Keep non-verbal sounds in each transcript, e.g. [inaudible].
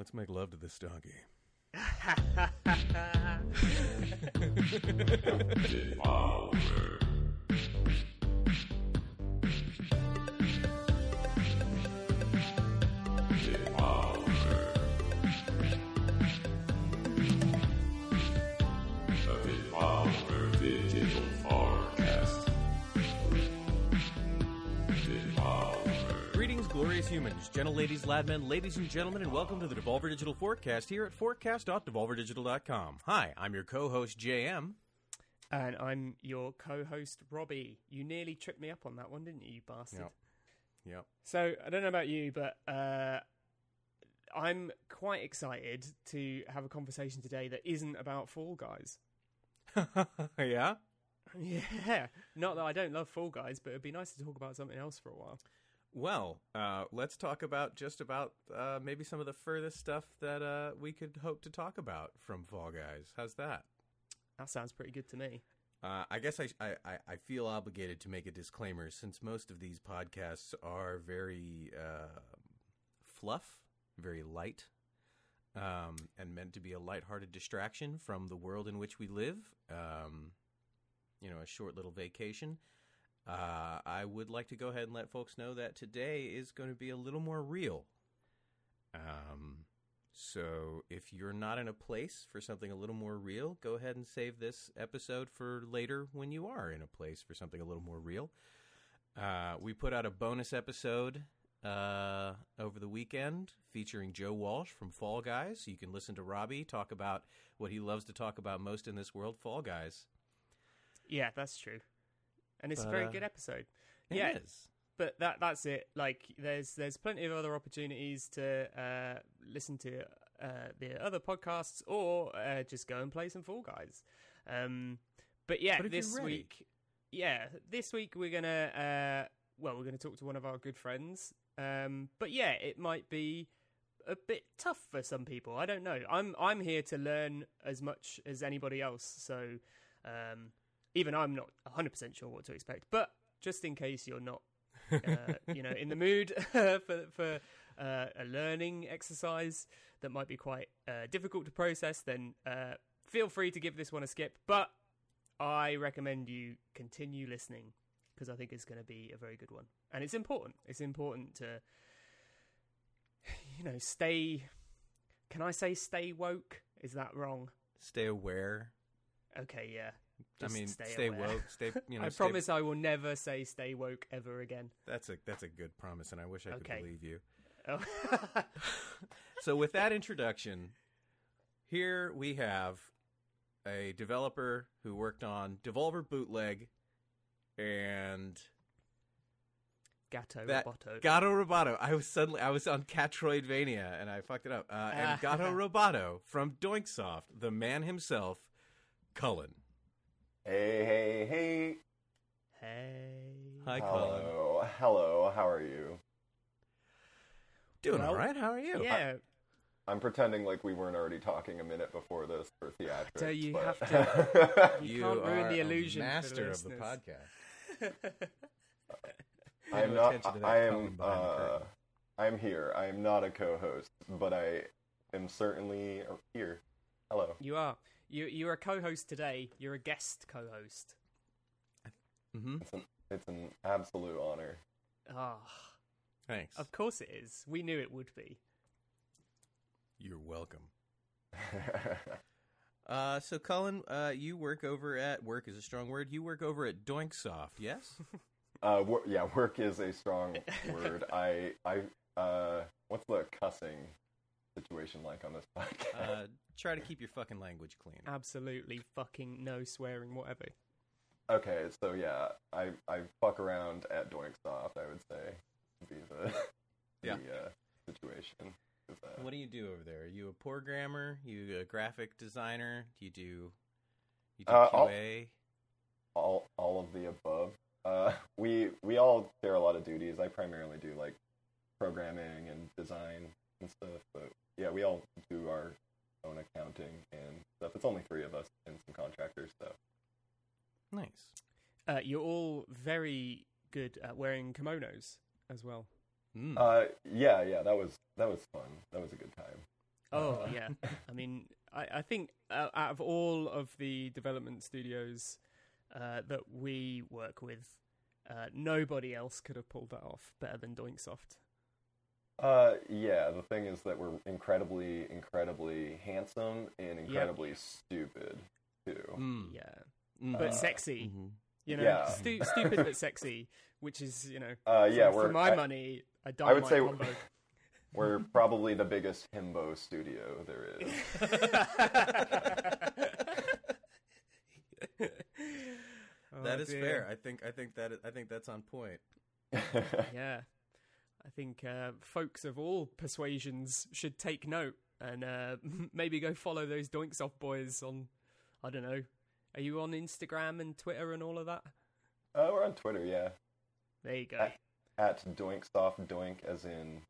Let's make love to this doggy. [laughs] [laughs] Greetings, glorious humans, gentle ladies, ladmen, ladies and gentlemen, and welcome to the Devolver Digital Forecast here at forecast.devolverdigital.com. Hi, I'm your co-host JM. And I'm your co-host Robbie. You nearly tripped me up on that one, didn't you, you bastard? Yep. Yep. So I don't know about you, but uh, I'm quite excited to have a conversation today that isn't about Fall Guys. [laughs] yeah. [laughs] Yeah, not that I don't love Fall Guys, but it'd be nice to talk about something else for a while. Well, uh, let's talk about just about uh, maybe some of the furthest stuff that uh, we could hope to talk about from Fall Guys. How's that? That sounds pretty good to me. Uh, I guess I, I, I feel obligated to make a disclaimer since most of these podcasts are very uh, fluff, very light, um, and meant to be a lighthearted distraction from the world in which we live. Um, you know, a short little vacation. Uh, I would like to go ahead and let folks know that today is going to be a little more real. Um, so if you're not in a place for something a little more real, go ahead and save this episode for later when you are in a place for something a little more real. Uh, we put out a bonus episode uh, over the weekend featuring Joe Walsh from Fall Guys. You can listen to Robbie talk about what he loves to talk about most in this world, Fall Guys. Yeah, that's true, and it's But, a very uh, good episode. It yeah, is. but that that's it. Like, there's there's plenty of other opportunities to uh, listen to uh, the other podcasts, or uh, just go and play some Fall Guys. Um, but yeah, But this week, yeah, this week we're gonna uh, well, we're gonna talk to one of our good friends. Um, but yeah, it might be a bit tough for some people. I don't know. I'm I'm here to learn as much as anybody else. So um, even I'm not 100 percent sure what to expect. But just in case you're not, uh, you know, in the mood [laughs] for for uh, a learning exercise that might be quite uh, difficult to process, then uh, feel free to give this one a skip. But I recommend you continue listening because I think it's going to be a very good one, and it's important. It's important to, you know, stay. Can I say stay woke? Is that wrong? Stay aware. Okay, yeah. I mean, stay, stay, woke. Stay. [laughs] You know, I stay- promise I will never say stay woke ever again. That's a that's a good promise, and I wish I could Okay. believe you. Oh. [laughs] So, with that introduction, here we have a developer who worked on Devolver Bootleg and Gatto that Roboto. Gato Roboto. I was suddenly I was on Catroidvania and I fucked it up. Uh, and. [laughs] Gato Roboto from Doinksoft, the man himself, Cullen. Hey, hey, hey. hey. Hi, Cullen. Hello. Hello. How are you? Doing all Well, right? How are you? Yeah, I'm pretending like we weren't already talking a minute before this for theatrics. So you but- have to- You, [laughs] You can't ruin are the a illusion for the master of the podcast. [laughs] I am no not. attention to that I am. Uh. I'm here. I am not a co-host, but I am certainly here. Hello. you are. You you're a co-host today. You're a guest co-host. hmm It's an. It's an absolute honor. Ah, Thanks. of course it is. We knew it would be. You're welcome. [laughs] Uh, so, Cullen, uh, you work over at work is a strong word. You work over at Doinksoft, yes? [laughs] uh, wor- yeah, work is a strong [laughs] word. I. I. Uh, what's the cussing situation like on this [laughs] podcast? uh, try to keep your fucking language clean. Absolutely fucking no swearing, whatever. Okay, so yeah, I I fuck around at Doinksoft. I would say would be the [laughs] Yeah. the uh, situation. 'Cause, uh, What do you do over there? Are you a programmer? You a graphic designer? Do you do you do Uh, I'll- QA? all all of the above. Uh, we we all share a lot of duties. I primarily do like programming and design and stuff, but yeah, we all do our own accounting and stuff. It's only three of us and some contractors, so Nice. Uh, you're all very good at wearing kimonos as well. Mm. uh, yeah, yeah, that was that was fun. That was a good time. Oh [laughs] yeah, I mean, I, I think uh, out of all of the development studios uh, that we work with, uh, nobody else could have pulled that off better than Doinksoft. Uh, yeah. The thing is that we're incredibly, incredibly handsome and incredibly stupid too. Mm. Yeah, Mm. but Uh, sexy. Mhm. You know, Yeah. stu- stupid but sexy, which is you know, Uh, yeah, for, we're for my I- money, a I would dynamite say- combo. [laughs] We're probably the biggest himbo studio there is. [laughs] Oh, That is dear. fair. I think I think that I think that's on point. [laughs] Yeah, I think uh, folks of all persuasions should take note and uh, [laughs] maybe go follow those Doinksoft boys on. I don't know. Are you on Instagram and Twitter and all of that? uh, we're on Twitter, yeah. There you go. At, At Doinksoft, doink as in,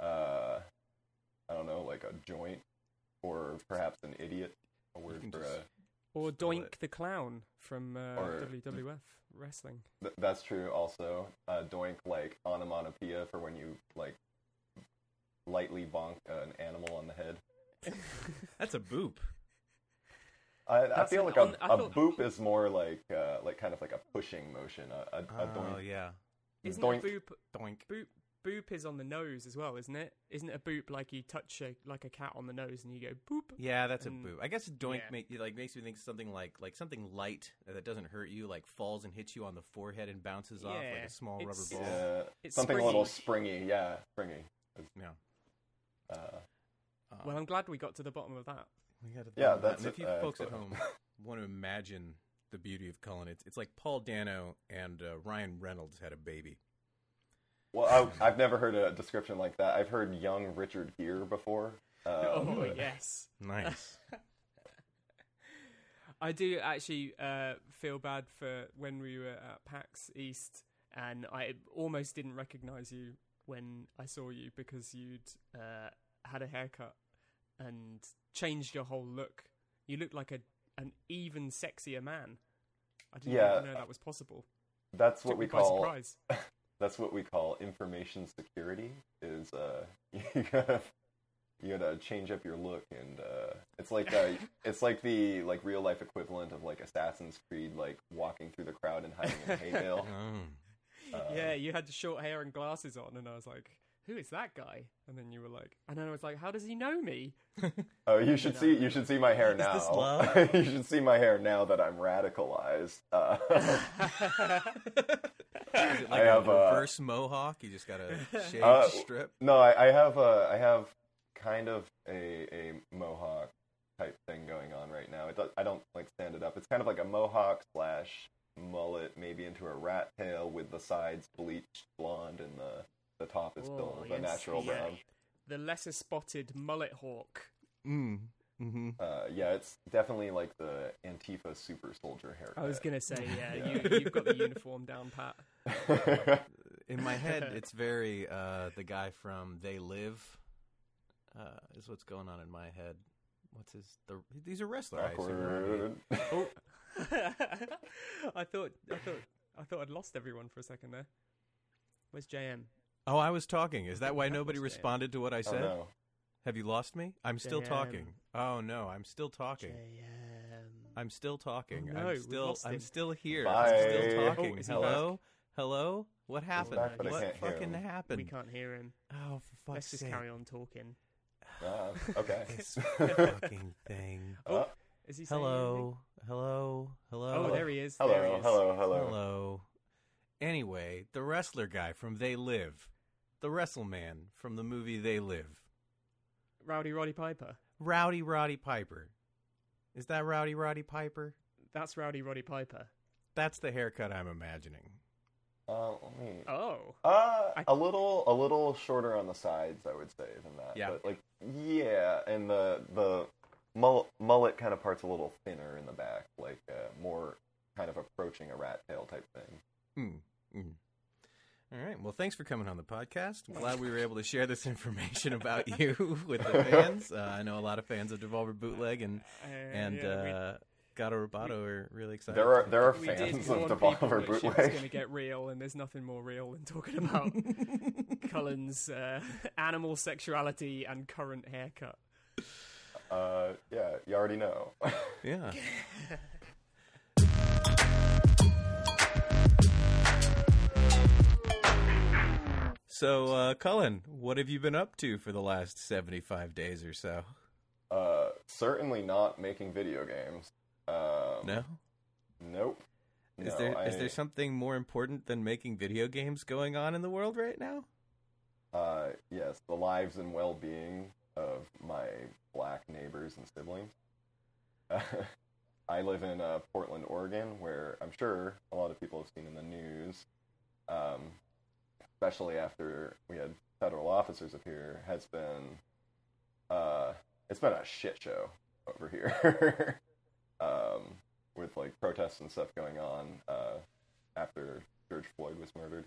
uh, I don't know, like a joint, or perhaps an idiot. A word for just- a. Or Doink it. the Clown from uh, Or- WWF Wrestling. Th- that's true. Also, uh, doink like onomatopoeia for when you like lightly bonk an animal on the head. [laughs] That's a boop. I, I feel an like a, on- I a thought- boop is more like uh, like kind of like a pushing motion. A, a, a Oh doink. yeah. Isn't doink. a boop Doink. boop boop is on the nose as well, isn't it? Isn't it a boop like you touch a, like a cat on the nose and you go boop? Yeah, that's a And- boop. I guess doink yeah. make, like makes me think something like like something light that doesn't hurt you, like falls and hits you on the forehead and bounces off like a small it's- rubber ball. Yeah, It's something springy. a little springy. Yeah, springy. Yeah. Uh, Uh, Well, I'm glad we got to the bottom of that. we gotta Yeah, think that's it. And if you uh, folks at home [laughs] want to imagine the beauty of Cullen, it's it's like Paul Dano and uh, Ryan Reynolds had a baby. Well, I, I've never heard a description like that. I've heard young Richard Gere before. Uh, [laughs] oh but- yes. Nice. [laughs] I do actually uh, feel bad for when we were at PAX East, and I almost didn't recognise you when I saw you because you'd uh, had a haircut and changed your whole look. You looked like a an even sexier man. I didn't Yeah. even know that was possible. That's what we call surprise. [laughs] that's what we call information security. Is uh, [laughs] you gotta you gotta change up your look, and uh, it's like uh, it's like the like real life equivalent of like Assassin's Creed, like walking through the crowd and hiding in Haydale. [laughs] Oh. Uh, yeah, you had the short hair and glasses on, and I was like, "Who is that guy?" And then you were like, and then I was like, "How does he know me?" [laughs] Oh, you should see you should see my hair now. this love? you should see my hair now that I'm radicalized. Uh, Is it like I a have, uh, reverse mohawk? You just got a [laughs] shaved Uh, strip. no, I, I have uh, I have kind of a a mohawk type thing going on right now. It does, I don't like stand it up. It's kind of like a mohawk slash mullet, maybe into a rat tail with the sides bleached blonde and the the top is still Oh, the yes, natural yeah. brown. the lesser spotted mullet hawk. Mm. Mm-hmm. Uh, yeah, it's definitely like the Antifa super soldier haircut. I was gonna say, yeah, Yeah. [laughs] You, you've got the uniform down pat. [laughs] In my head, it's very uh, the guy from They Live. Uh, is what's going on in my head. What's his? The he's a wrestler. I assume, right? Awkward. Oh, [laughs] I thought, I thought, I thought I'd lost everyone for a second there. Where's JM? Oh, I was talking. Is that why nobody responded to what I Oh, said? no. Have you lost me? I'm still JM. talking. Oh no, I'm still talking. JM. I'm still talking. Oh, no, I'm still I'm still here. Bye. I'm still Oh, talking. is he Hello? Hello? What happened? back, but I what fucking him. happened? We can't hear him. Oh, for fuck's Let's just sake. carry on talking. Ah, [sighs] okay. [laughs] This [laughs] fucking thing. Uh, Is he saying? Hello? Hello? Hello? Oh, there he is. hello, there he is. hello, hello, Hello. Anyway, the wrestler guy from They Live. The wrestle man from the movie They Live. Rowdy Roddy Piper. Rowdy Roddy Piper. Is that Rowdy Roddy Piper? That's Rowdy Roddy Piper. That's the haircut I'm imagining. Uh, let me. Oh. Uh, I- a little, a little shorter on the sides, I would say, than that. Yeah. But like, yeah, and the the mullet, mullet kind of part's a little thinner in the back, like uh, more kind of approaching a rat tail type thing. Hmm. Mm. All right. Well, thanks for coming on the podcast. I'm glad we were able to share this [laughs] information about you [laughs] with the [laughs] fans. Uh, I know a lot of fans of Devolver Bootleg and Uh, and yeah, we- uh, Gato Roboto are really excited. There are there are fans of people Devolver that shit's Bootleg. going to get real, and there's nothing more real than talking about [laughs] Cullen's uh, animal sexuality and current haircut. Uh, yeah, you already know. Yeah. [laughs] So, uh, Cullen, what have you been up to for the last 75 days or so? uh, certainly not making video games. Um, No? Nope. Is No, there is I- there something more important than making video games going on in the world right now? Uh, yes, the lives and well-being of my black neighbors and siblings. [laughs] I live in uh, Portland, Oregon, where I'm sure a lot of people have seen in the news, um, especially after we had federal officers up here, has been uh, it's been a shit show over here. [laughs] um, with like protests and stuff going on uh, after George Floyd was murdered.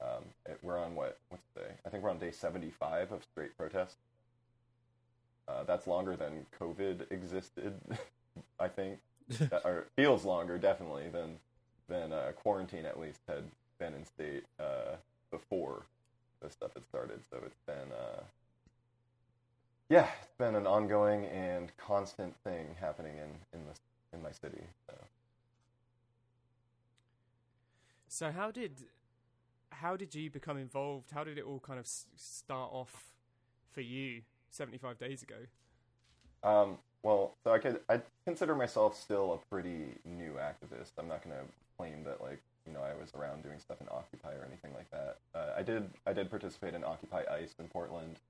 Um, it, we're on what? What's the day? I think we're on day 75 of straight protests. Uh, that's longer than COVID existed, [laughs] I think, [laughs] That- or feels longer definitely than than uh, quarantine at least had been in state uh, before this stuff had started. So it's been, uh, yeah, it's been an ongoing and constant thing happening in in this in my city. So. So how did how did you become involved? How did it all kind of start off for you 75 days ago? Um, well, so I could I consider myself still a pretty new activist. I'm not going to claim that like you know I was around doing stuff in Occupy or anything like that. Uh, I did I did participate in Occupy ICE in Portland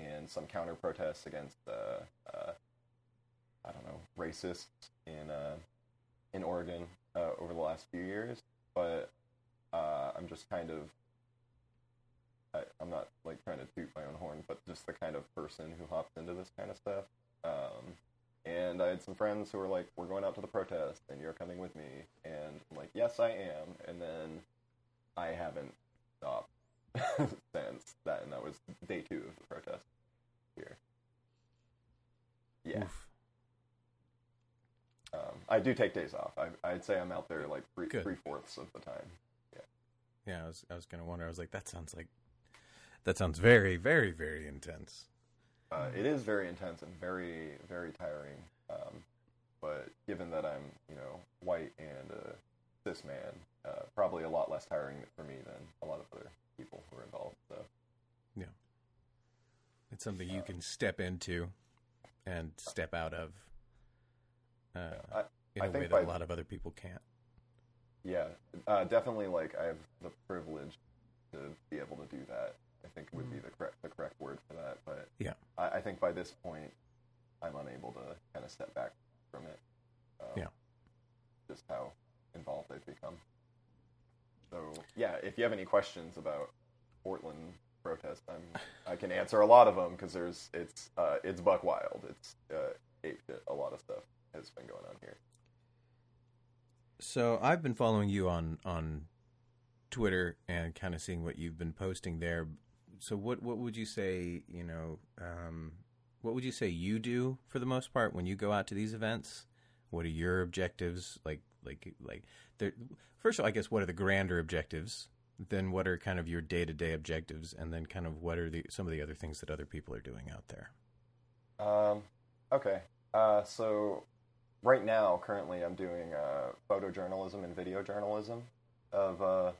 and some counter protests against uh, uh, I don't know racists in uh, in Oregon uh, over the last few years. But uh, I'm just kind of I, I'm not like trying to toot my own horn, but just the kind of person who hops into this kind of stuff. Um, and I had some friends who were like, "We're going out to the protest, and you're coming with me." And I'm like, "Yes, I am." And then I haven't stopped [laughs] since that, and that was day two of the protest. Yeah, um, I do take days off. I, I'd say I'm out there like three Good. three fourths of the time. Yeah, Yeah. I was I was gonna wonder. I was like, that sounds like that sounds very, very, very intense. Uh, it is very intense and very, very tiring. Um, but given that I'm, you know, white and a cis man, uh, probably a lot less tiring for me than a lot of other people who are involved. So yeah, It's something you can step into and step out of uh, I, in I a think way that by- a lot of other people can't. yeah, uh, definitely. Like I have the privilege to be able to do that. I think would be the correct the correct word for that. But Yeah. I, I think by this point, I'm unable to kind of step back from it. Um, Yeah. Just how involved they've become. So yeah, if you have any questions about Portland protest, I'm I can answer a lot of them because there's it's uh, it's buck wild. It's uh, ape shit. A lot of stuff has been going on here. So I've been following you on on Twitter and kind of seeing what you've been posting there. So what what would you say? You know, um, what would you say you do for the most part when you go out to these events? What are your objectives? Like like like first of all, I guess what are the grander objectives? Then what are kind of your day to day objectives? And then kind of what are the some of the other things that other people are doing out there? Um, okay. Uh, so right now, currently, I'm doing uh, photojournalism and video journalism. Of uh,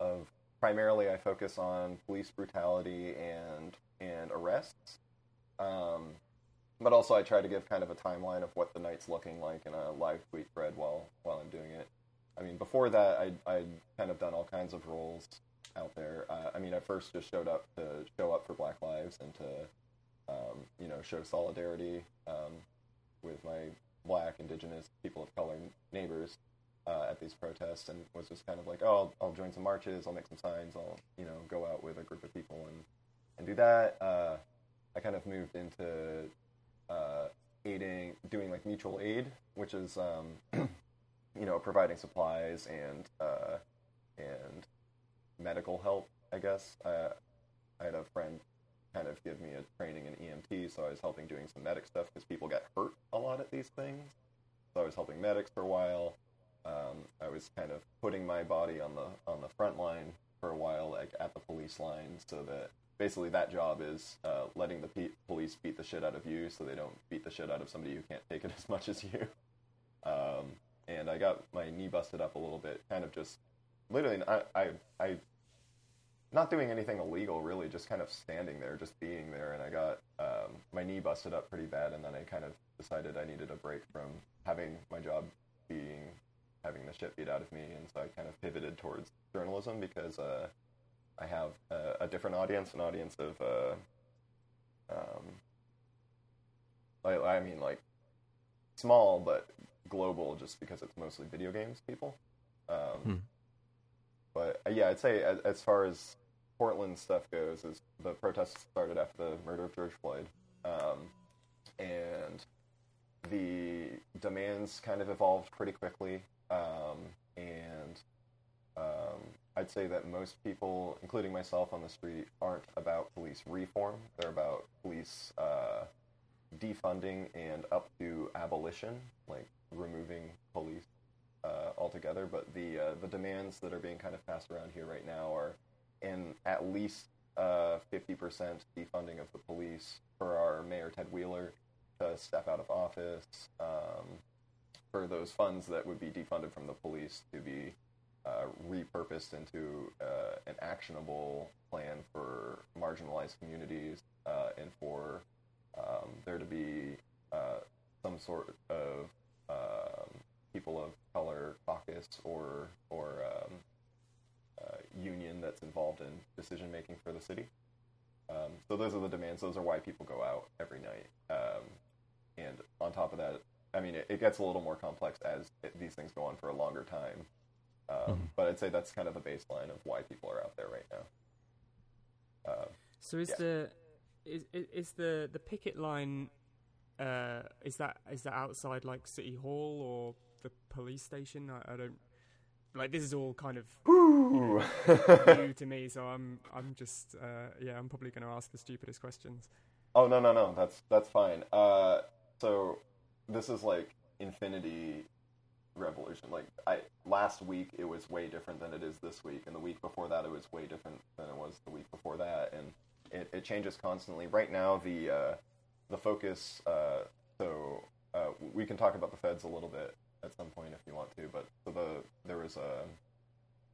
of primarily, I focus on police brutality and and arrests. Um, but also, I try to give kind of a timeline of what the night's looking like in a live tweet thread while while I'm doing it. I mean, before that, I I'd kind of done all kinds of roles out there. Uh, I mean, I first just showed up to show up for Black Lives and to um, you know, show solidarity um, with my black, indigenous, people of color neighbors uh, at these protests, and was just kind of like, oh, I'll, I'll join some marches, I'll make some signs, I'll you know go out with a group of people and and do that. Uh, I kind of moved into uh, aiding, doing like mutual aid, which is um, [clears throat] you know providing supplies and uh, and medical help. I guess uh, I had a friend kind of give me a training in EMT, so I was helping doing some medic stuff because people get hurt a lot at these things. So I was helping medics for a while. Um, I was kind of putting my body on the on the front line for a while, like at the police line, so that basically that job is uh, letting the pe- police beat the shit out of you, so they don't beat the shit out of somebody who can't take it [laughs] as much as you. I got my knee busted up a little bit, kind of just literally. I, I, I not doing anything illegal, really, just kind of standing there, just being there, and I got um, my knee busted up pretty bad, and then I kind of decided I needed a break from having my job being having the shit beat out of me, and so I kind of pivoted towards journalism because uh, I have a, a, different audience, an audience of, uh, um, I, I mean, like small but global, just because it's mostly video games people. Um, hmm. But uh, yeah, I'd say as, as, far as Portland stuff goes, is the protests started after the murder of George Floyd, um, and the demands kind of evolved pretty quickly. Um, and um, I'd say that most people, including myself on the street, aren't about police reform. They're about police uh, defunding and up to abolition, like removing police uh, altogether. But the uh, the demands that are being kind of passed around here right now are in at least uh, 50% defunding of the police for our Mayor Ted Wheeler to step out of office. Um, for those funds that would be defunded from the police to be uh, repurposed into uh, an actionable plan for marginalized communities uh, and for um, there to be uh, some sort of um, people of color caucus or or um, uh, union that's involved in decision making for the city. Um, so those are the demands. Those are why people go out every night. Um, and on top of that, I mean, it, it gets a little more complex as it, these things go on for a longer time. Um, mm-hmm. But I'd say that's kind of the baseline of why people are out there right now. Uh, so is yeah. the is is the the picket line? Uh, is that is that outside like City Hall or the police station? I, I don't like this is all kind of [laughs] new to me, so I'm I'm just uh, yeah I'm probably going to ask the stupidest questions. Oh no no no that's that's fine. Uh, so this is like Infinity Revolution. Like I last week it was way different than it is this week, and the week before that it was way different than it was the week before that, and it, it changes constantly. Right now the uh, the focus. Uh, so uh, we can talk about the feds a little bit at some point if you want to, but so the there was a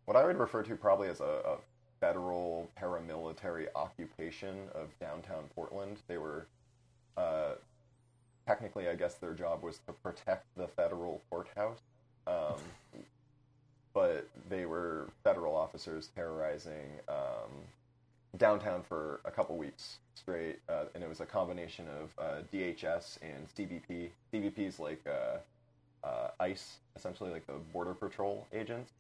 what I would refer to probably as a, a federal paramilitary occupation of downtown Portland. They were uh, technically, I guess their job was to protect the federal courthouse. Um, but they were federal officers terrorizing um, downtown for a couple weeks straight, uh, and it was a combination of uh, DHS and CBP. CBP is like uh, uh, ICE, essentially like the border patrol agents.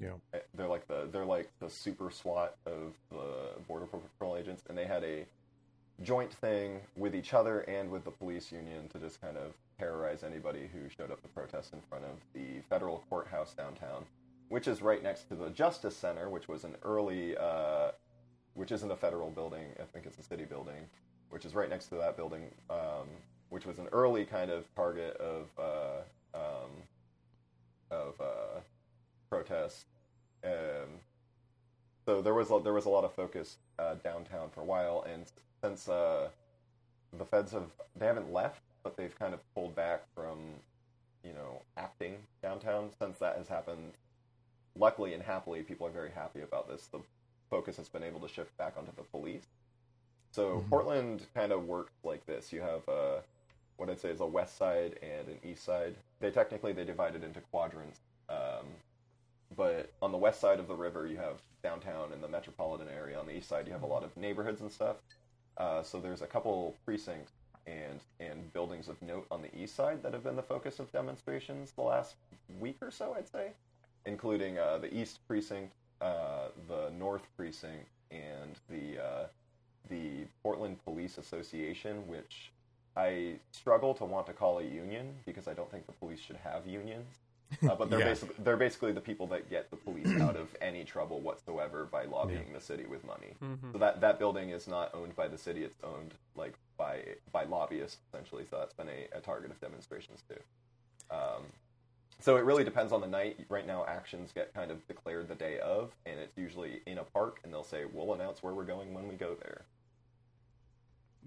Yeah, eh, they're like the they're like the super SWAT of the border patrol agents, and they had a joint thing with each other and with the police union to just kind of terrorize anybody who showed up to protest in front of the federal courthouse downtown, which is right next to the Justice Center, which was an early, uh, which isn't a federal building. I think it's a city building, which is right next to that building, um, which was an early kind of target of uh, um, of uh, protest. Um, so there was a, there was a lot of focus uh, downtown for a while, and since uh, the feds have they haven't left, but they've kind of pulled back from you know acting downtown since that has happened. Luckily and happily, people are very happy about this. The focus has been able to shift back onto the police. So mm-hmm. Portland kind of works like this. You have uh, what I'd say is a west side and an east side. They technically they divide it into quadrants. Um, but on the west side of the river, you have downtown and the metropolitan area. On the east side, you have a lot of neighborhoods and stuff. Uh, so there's a couple precincts and and buildings of note on the east side that have been the focus of demonstrations the last week or so, I'd say, including uh, the East Precinct, uh, the North Precinct, and the uh, the Portland Police Association, which I struggle to want to call a union because I don't think the police should have unions. Uh, but they're, [laughs] yeah. basically, they're basically the people that get the police out of [clears throat] any trouble whatsoever by lobbying yeah. the city with money. Mm-hmm. So that, that building is not owned by the city; it's owned like by by lobbyists essentially. So that's been a, a target of demonstrations too. Um, so it really depends on the night. Right now, actions get kind of declared the day of, and it's usually in a park, and they'll say, "We'll announce where we're going when we go there."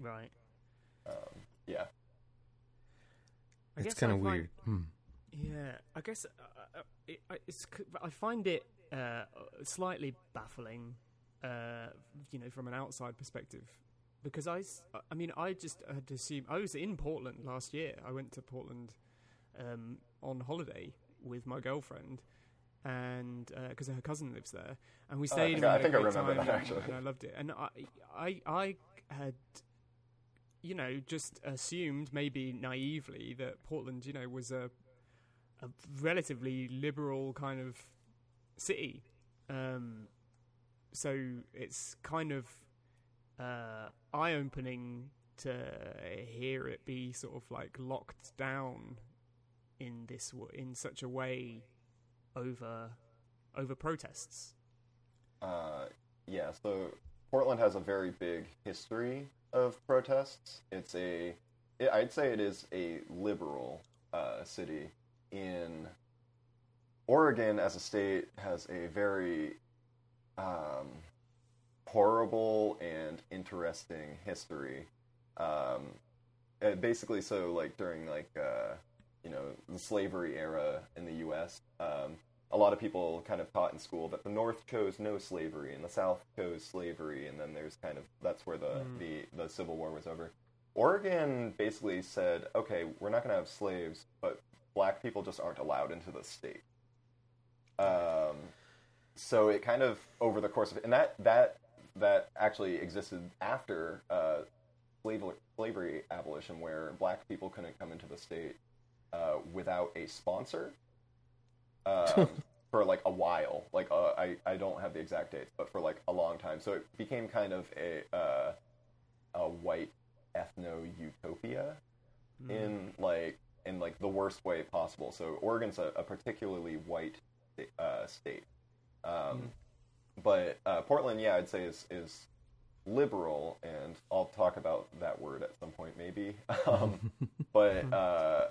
Right. Um, yeah. I it's kind of weird. Hmm. Yeah, I guess uh, uh, it, I- it's c- I find it uh, slightly baffling, uh, you know, from an outside perspective, because I, I mean, I just had assumed I was in Portland last year. I went to Portland um, on holiday with my girlfriend, and because her cousin lives there, and we I stayed. think and I- I a think I remember that, and- actually. and I loved it. And I, I, I had you know, just assumed maybe naively that Portland, you know, was a a relatively liberal kind of city. Um, so it's kind of uh, eye opening to hear it be sort of like locked down in this in such a way over over protests. Uh, yeah, so Portland has a very big history of protests. It's a, I'd say it is a liberal uh, city. In Oregon, as a state, has a very um, horrible and interesting history. Um, basically, so like during like uh, you know the slavery era in the U.S. Um, a lot of people kind of taught in school that the North chose no slavery and the South chose slavery, and then there's kind of that's where the Mm. the, the Civil War was over. Oregon basically said, okay, we're not going to have slaves, but black people just aren't allowed into the state. Um, so it kind of over the course of and that that that actually existed after uh, slavery, slavery abolition, where black people couldn't come into the state uh, without a sponsor um, [laughs] for like a while. Like uh, I I don't have the exact dates, but for like a long time. So it became kind of a uh, a white ethno utopia Mm. in like in like the worst way possible. So Oregon's a, a particularly white uh, state, um, but uh, Portland, yeah, I'd say is is liberal, and I'll talk about that word at some point maybe. [laughs] um, but [laughs] uh,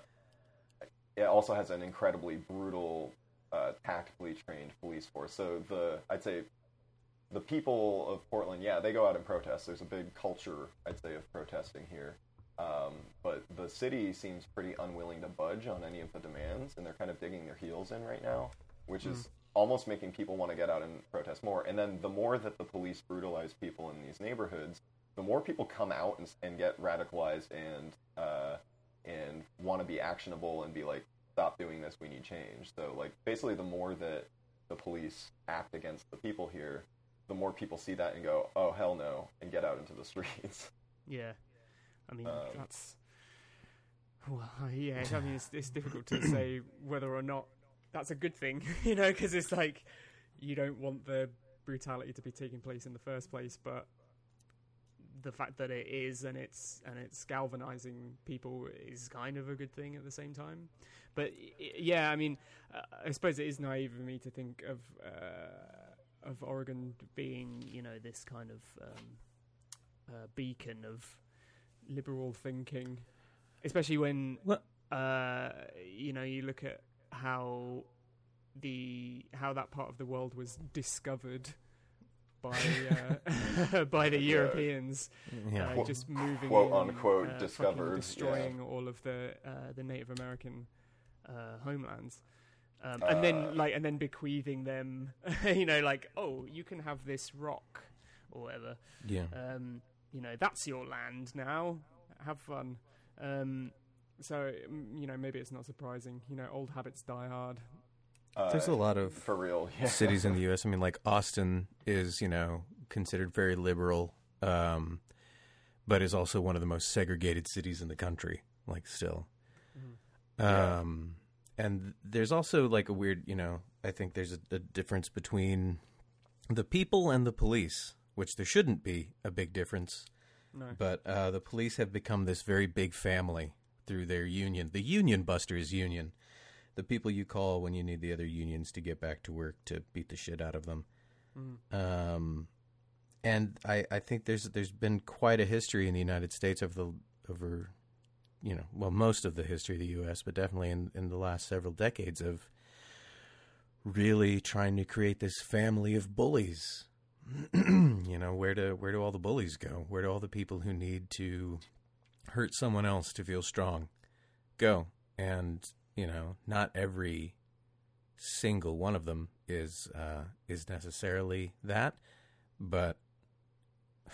it also has an incredibly brutal, uh, tactically trained police force. So the I'd say the people of Portland, yeah, they go out and protest. There's a big culture, I'd say, of protesting here. Um, but the city seems pretty unwilling to budge on any of the demands, and they're kind of digging their heels in right now, which is almost making people want to get out and protest more. And then the more that the police brutalize people in these neighborhoods, the more people come out and, and get radicalized and uh, and want to be actionable and be like, stop doing this, we need change. So like basically, the more that the police act against the people here, the more people see that and go, oh hell no, and get out into the [laughs] streets. Yeah, I mean Um, that's well, yeah. I mean it's it's difficult to say whether or not that's a good thing, [laughs] you know, because it's like you don't want the brutality to be taking place in the first place, but the fact that it is and it's and it's galvanizing people is kind of a good thing at the same time. But yeah, I mean, uh, I suppose it is naive of me to think of uh, of Oregon being, you know, this kind of um, uh, beacon of liberal thinking, especially when uh, you know you look at how the how that part of the world was discovered by uh, [laughs] by the Europeans, Yeah. uh, just moving quote, in, unquote, uh, discovered, destroying all of the uh, the Native American uh, homelands. Um, and then, like, and then bequeathing them, [laughs] you know, like, oh, you can have this rock or whatever. yeah. Um, you know, that's your land now. Have fun. Um, so, mm, you know, maybe it's not surprising. You know, old habits die hard. Uh, There's a lot of for real [laughs] yeah. cities in the U.S. I mean, like Austin is, you know, considered very liberal, um, but is also one of the most segregated cities in the country. Like, still, Yeah. um, and there's also like a weird, you know, I think there's a, a difference between the people and the police, which there shouldn't be a big difference. No. But uh, the police have become this very big family through their union, the Union Busters Union, the people you call when you need the other unions to get back to work to beat the shit out of them. Mm. Um, and I, I think there's there's been quite a history in the United States over the over you know, well, most of the history of the U.S., but definitely in in the last several decades of really trying to create this family of bullies. [clears throat] you know, where do where do all the bullies go? Where do all the people who need to hurt someone else to feel strong go? And you know, not every single one of them is uh, is necessarily that, but [sighs]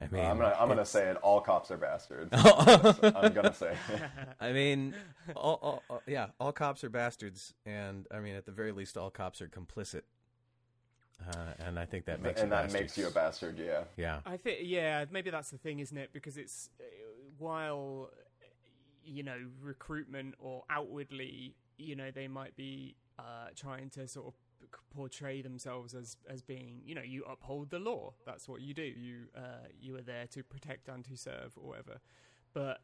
I mean, Uh, I'm gonna I'm gonna say it. All cops are bastards. [laughs] I'm gonna say. I mean, all, all, all- yeah, all cops are bastards, and I mean, at the very least, all cops are complicit. Uh, and I think that makes and you that makes you a bastard. Yeah. Yeah, I think, yeah, maybe that's the thing, isn't it? Because it's uh, while you know recruitment or outwardly, you know, they might be uh, trying to sort of portray themselves as as being, you know, you uphold the law. That's what you do. You uh, you are there to protect and to serve, or whatever. But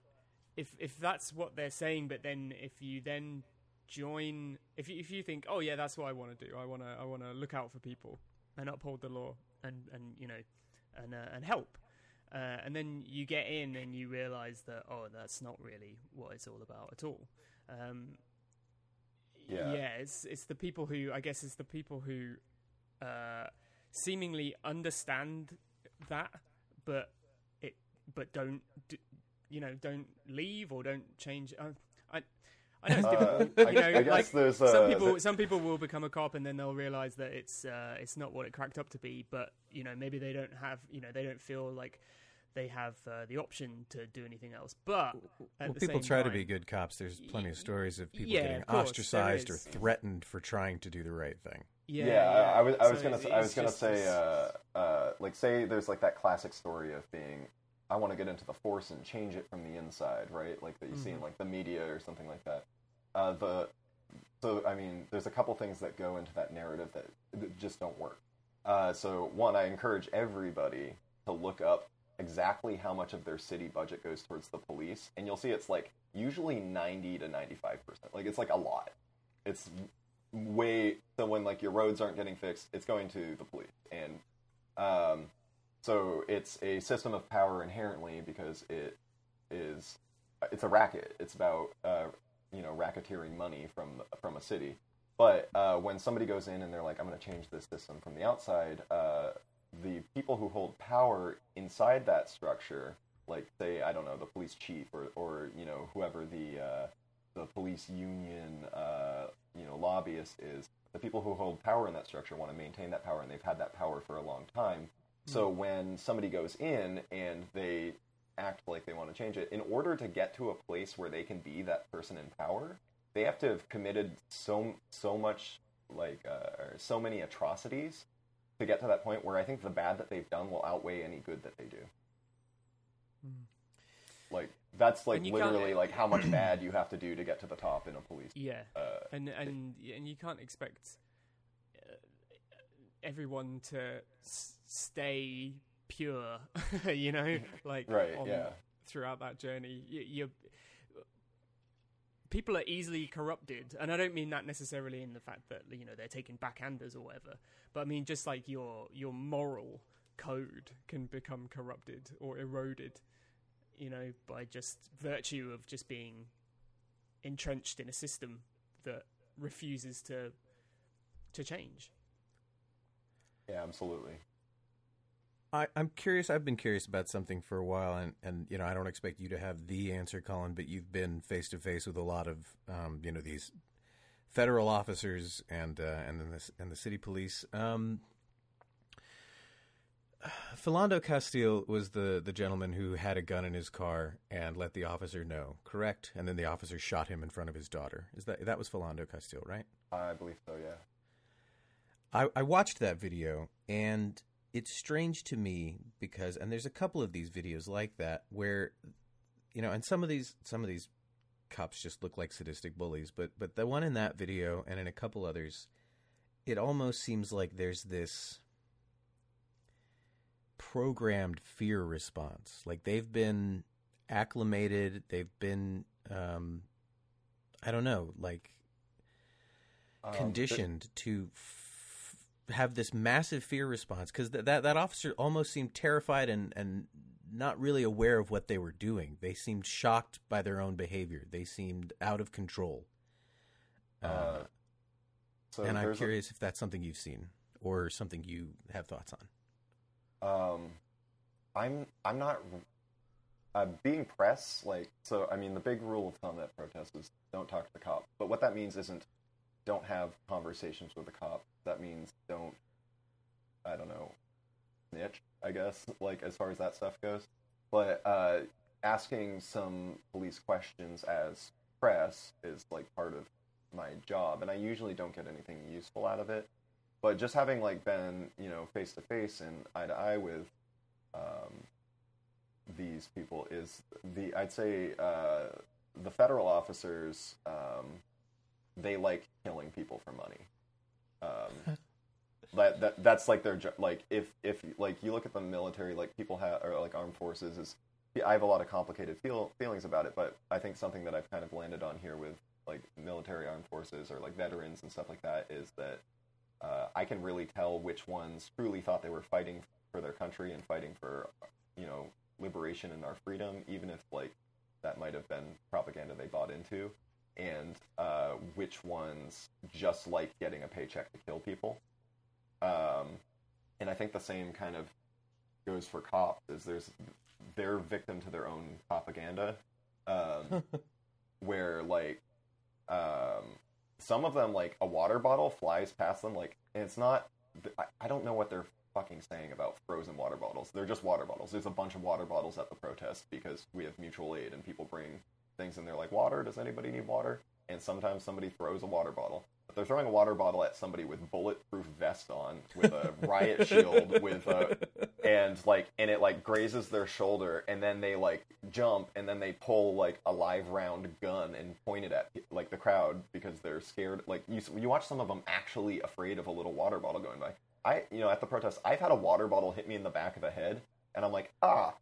if if that's what they're saying, but then if you then join, if you, if you think, oh yeah, that's what I want to do. I want to I want to look out for people and uphold the law and and you know and uh, and help. Uh, and then you get in and you realize that oh that's not really what it's all about at all. Um, Yeah. it's it's the people who I guess it's the people who uh, seemingly understand that, but it but don't d- you know don't leave or don't change. Uh, I I know it's Uh, difficult. I, you know, I guess like, there's uh, some people th- some people will become a cop and then they'll realize that it's uh, it's not what it cracked up to be but you know maybe they don't have you know they don't feel like they have uh, the option to do anything else but well, people same try to be good cops. There's plenty of stories of people Yeah, getting of course, ostracized or threatened for trying to do the right thing. yeah, yeah, I, I was I was So gonna say, I was gonna just say uh, uh, like say there's like that classic story of being I want to get into the force and change it from the inside, right? Like that you see in Mhm. like the media or something like that. Uh, the so I mean, there's a couple things that go into that narrative that, that just don't work. Uh, so one, I encourage everybody to look up exactly how much of their city budget goes towards the police, and you'll see it's like usually 90 to 95 percent. Like it's like a lot. It's way so when like your roads aren't getting fixed, it's going to the police, and um, so it's a system of power inherently because it is it's a racket. It's about uh, you know racketeering money from from a city. But uh, when somebody goes in and they're like, "I'm going to change this system from the outside," uh, the people who hold power inside that structure, like say I don't know the police chief or or you know whoever the uh, the police union uh, you know lobbyist is, the people who hold power in that structure want to maintain that power and they've had that power for a long time. So when somebody goes in and they act like they want to change it, in order to get to a place where they can be that person in power, they have to have committed so so much like uh, or so many atrocities to get to that point where I think the bad that they've done will outweigh any good that they do. Like that's like And you can't- literally like how much [clears throat] bad you have to do to get to the top in a police. yeah Uh, and and and you can't expect uh, everyone to s- stay pure [laughs] you know like Right, on- yeah. throughout that journey you, people are easily corrupted and i don't mean that necessarily in the fact that you know they're taking backhanders or whatever but i mean just like your your moral code can become corrupted or eroded you know by just virtue of just being entrenched in a system that refuses to to change. yeah, absolutely. I, I'm curious. I've been curious about something for a while, and, and you know, I don't expect you to have the answer, Cullen, but you've been face to face with a lot of, um, you know, these federal officers and uh, and then the and the city police. Um, Philando Castile was the the gentleman who had a gun in his car and let the officer know, correct? And then the officer shot him in front of his daughter. Is that that was Philando Castile, right? I believe so. Yeah. I, I watched that video and it's strange to me because and there's a couple of these videos like that where you know and some of these some of these cops just look like sadistic bullies but but the one in that video and in a couple others it almost seems like there's this programmed fear response. Like they've been acclimated they've been um i don't know like Um, conditioned to f- have this massive fear response because th- that that officer almost seemed terrified and and not really aware of what they were doing. They seemed shocked by their own behavior. They seemed out of control. Uh, so and I'm there's a- curious if that's something you've seen or something you have thoughts on. Um, I'm I'm not uh, being press like so. I mean, the big rule of thumb at protests is don't talk to the cop. But what that means isn't don't have conversations with the cop. That means don't I don't know snitch. I guess like as far as that stuff goes. But uh, asking some police questions as press is like part of my job, and I usually don't get anything useful out of it but just having like been you know face to face and eye to eye with um, these people is the I'd say uh, the federal officers um, they like killing people for money. Um, that, that that's like their like if if like you look at the military like people have or like armed forces is I have a lot of complicated feel feelings about it, but I think something that I've kind of landed on here with like military armed forces or like veterans and stuff like that is that uh, I can really tell which ones truly thought they were fighting for their country and fighting for, you know, liberation and our freedom, even if like that might have been propaganda they bought into, and uh, which ones just like getting a paycheck to kill people. Um, and I think the same kind of goes for cops. Is there's they're victim to their own propaganda, um, [laughs] where like um, some of them like a water bottle flies past them like and it's not I, I don't know what they're fucking saying about frozen water bottles they're just water bottles there's a bunch of water bottles at the protest because we have mutual aid and people bring things and they're like water. Does anybody need water? And sometimes somebody throws a water bottle. But they're throwing a water bottle at somebody with bulletproof vest on with a [laughs] riot shield with a and like and it like grazes their shoulder and then they like jump and then they pull like a live round gun and point it at like the crowd because they're scared. Like you you watch some of them actually afraid of a little water bottle going by. I you know at the protest i've had a water bottle hit me in the back of the head and i'm like ah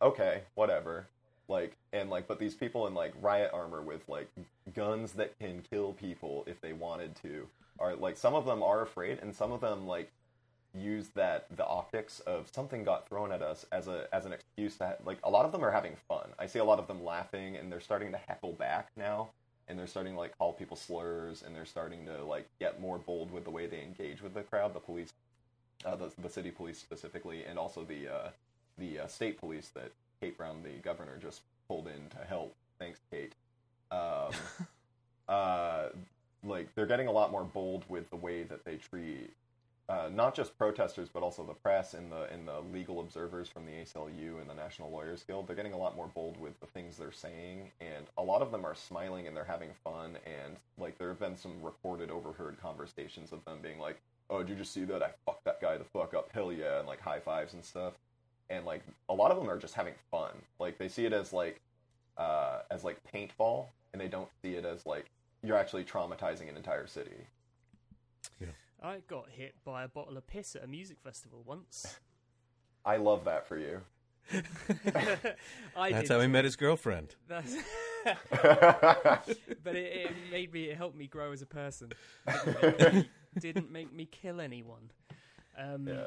okay whatever like and like but these people in like riot armor with like guns that can kill people if they wanted to are like some of them are afraid and some of them like use that the optics of something got thrown at us as a as an excuse that like a lot of them are having fun. I see a lot of them laughing and they're starting to heckle back now and they're starting to like call people slurs and they're starting to like get more bold with the way they engage with the crowd, the police uh, the the city police specifically and also the uh, the uh, state police that Kate Brown the governor just pulled in to help. Thanks Kate. Um [laughs] uh like they're getting a lot more bold with the way that they treat uh, not just protesters, but also the press and the and the legal observers from the ACLU and the National Lawyers Guild. They're getting a lot more bold with the things they're saying, and a lot of them are smiling and they're having fun. And like there have been some recorded, overheard conversations of them being like, "Oh, did you just see that? I fucked that guy the fuck up, hell yeah!" and like high fives and stuff. And like a lot of them are just having fun. Like they see it as like uh, as like paintball, and they don't see it as like you're actually traumatizing an entire city. I got hit by a bottle of piss at a music festival once. [laughs] I love that for you. [laughs] I That's how he met his girlfriend. That's [laughs] but it, it made me, it helped me grow as a person. Didn't make me, didn't make me kill anyone. Um, Yeah.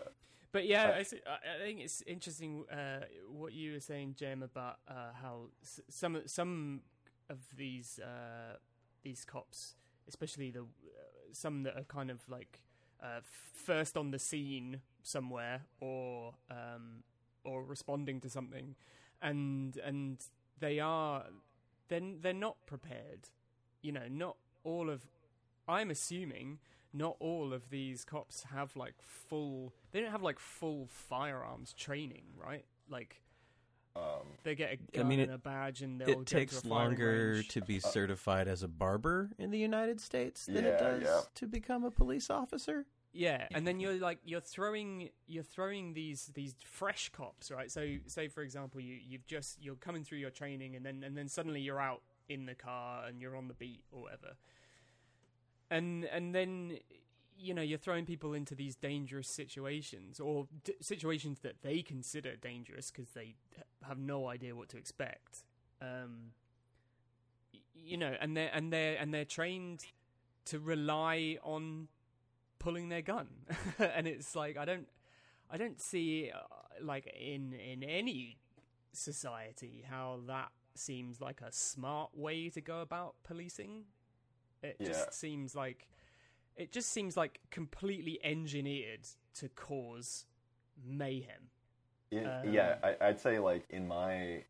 But yeah, I think it's interesting uh, what you were saying, Jem, about uh, how s- some some of these uh, these cops, especially the uh, some that are kind of like uh, first on the scene somewhere or um, or responding to something, and and they are then they're not prepared. You know, not all of. I'm assuming not all of these cops have like full. They don't have like full firearms training, right? Like um, they get a I gun mean, and it- a badge, and they'll It to takes a longer range. to be certified as a barber in the United States than Yeah, it does yeah. to become a police officer. Yeah, and then you're like you're throwing you're throwing these these fresh cops, right? So say for example you you've just you're coming through your training and then and then suddenly you're out in the car and you're on the beat or whatever. And and then you know you're throwing people into these dangerous situations or d- situations that they consider dangerous because they have no idea what to expect. Um you know, and they are and they are and they're trained to rely on pulling their gun [laughs] and it's like i don't i don't see uh, like in in any society, how that seems like a smart way to go about policing. It Yeah. just seems like it just seems like completely engineered to cause mayhem. Yeah, Um, yeah I, I'd say like in my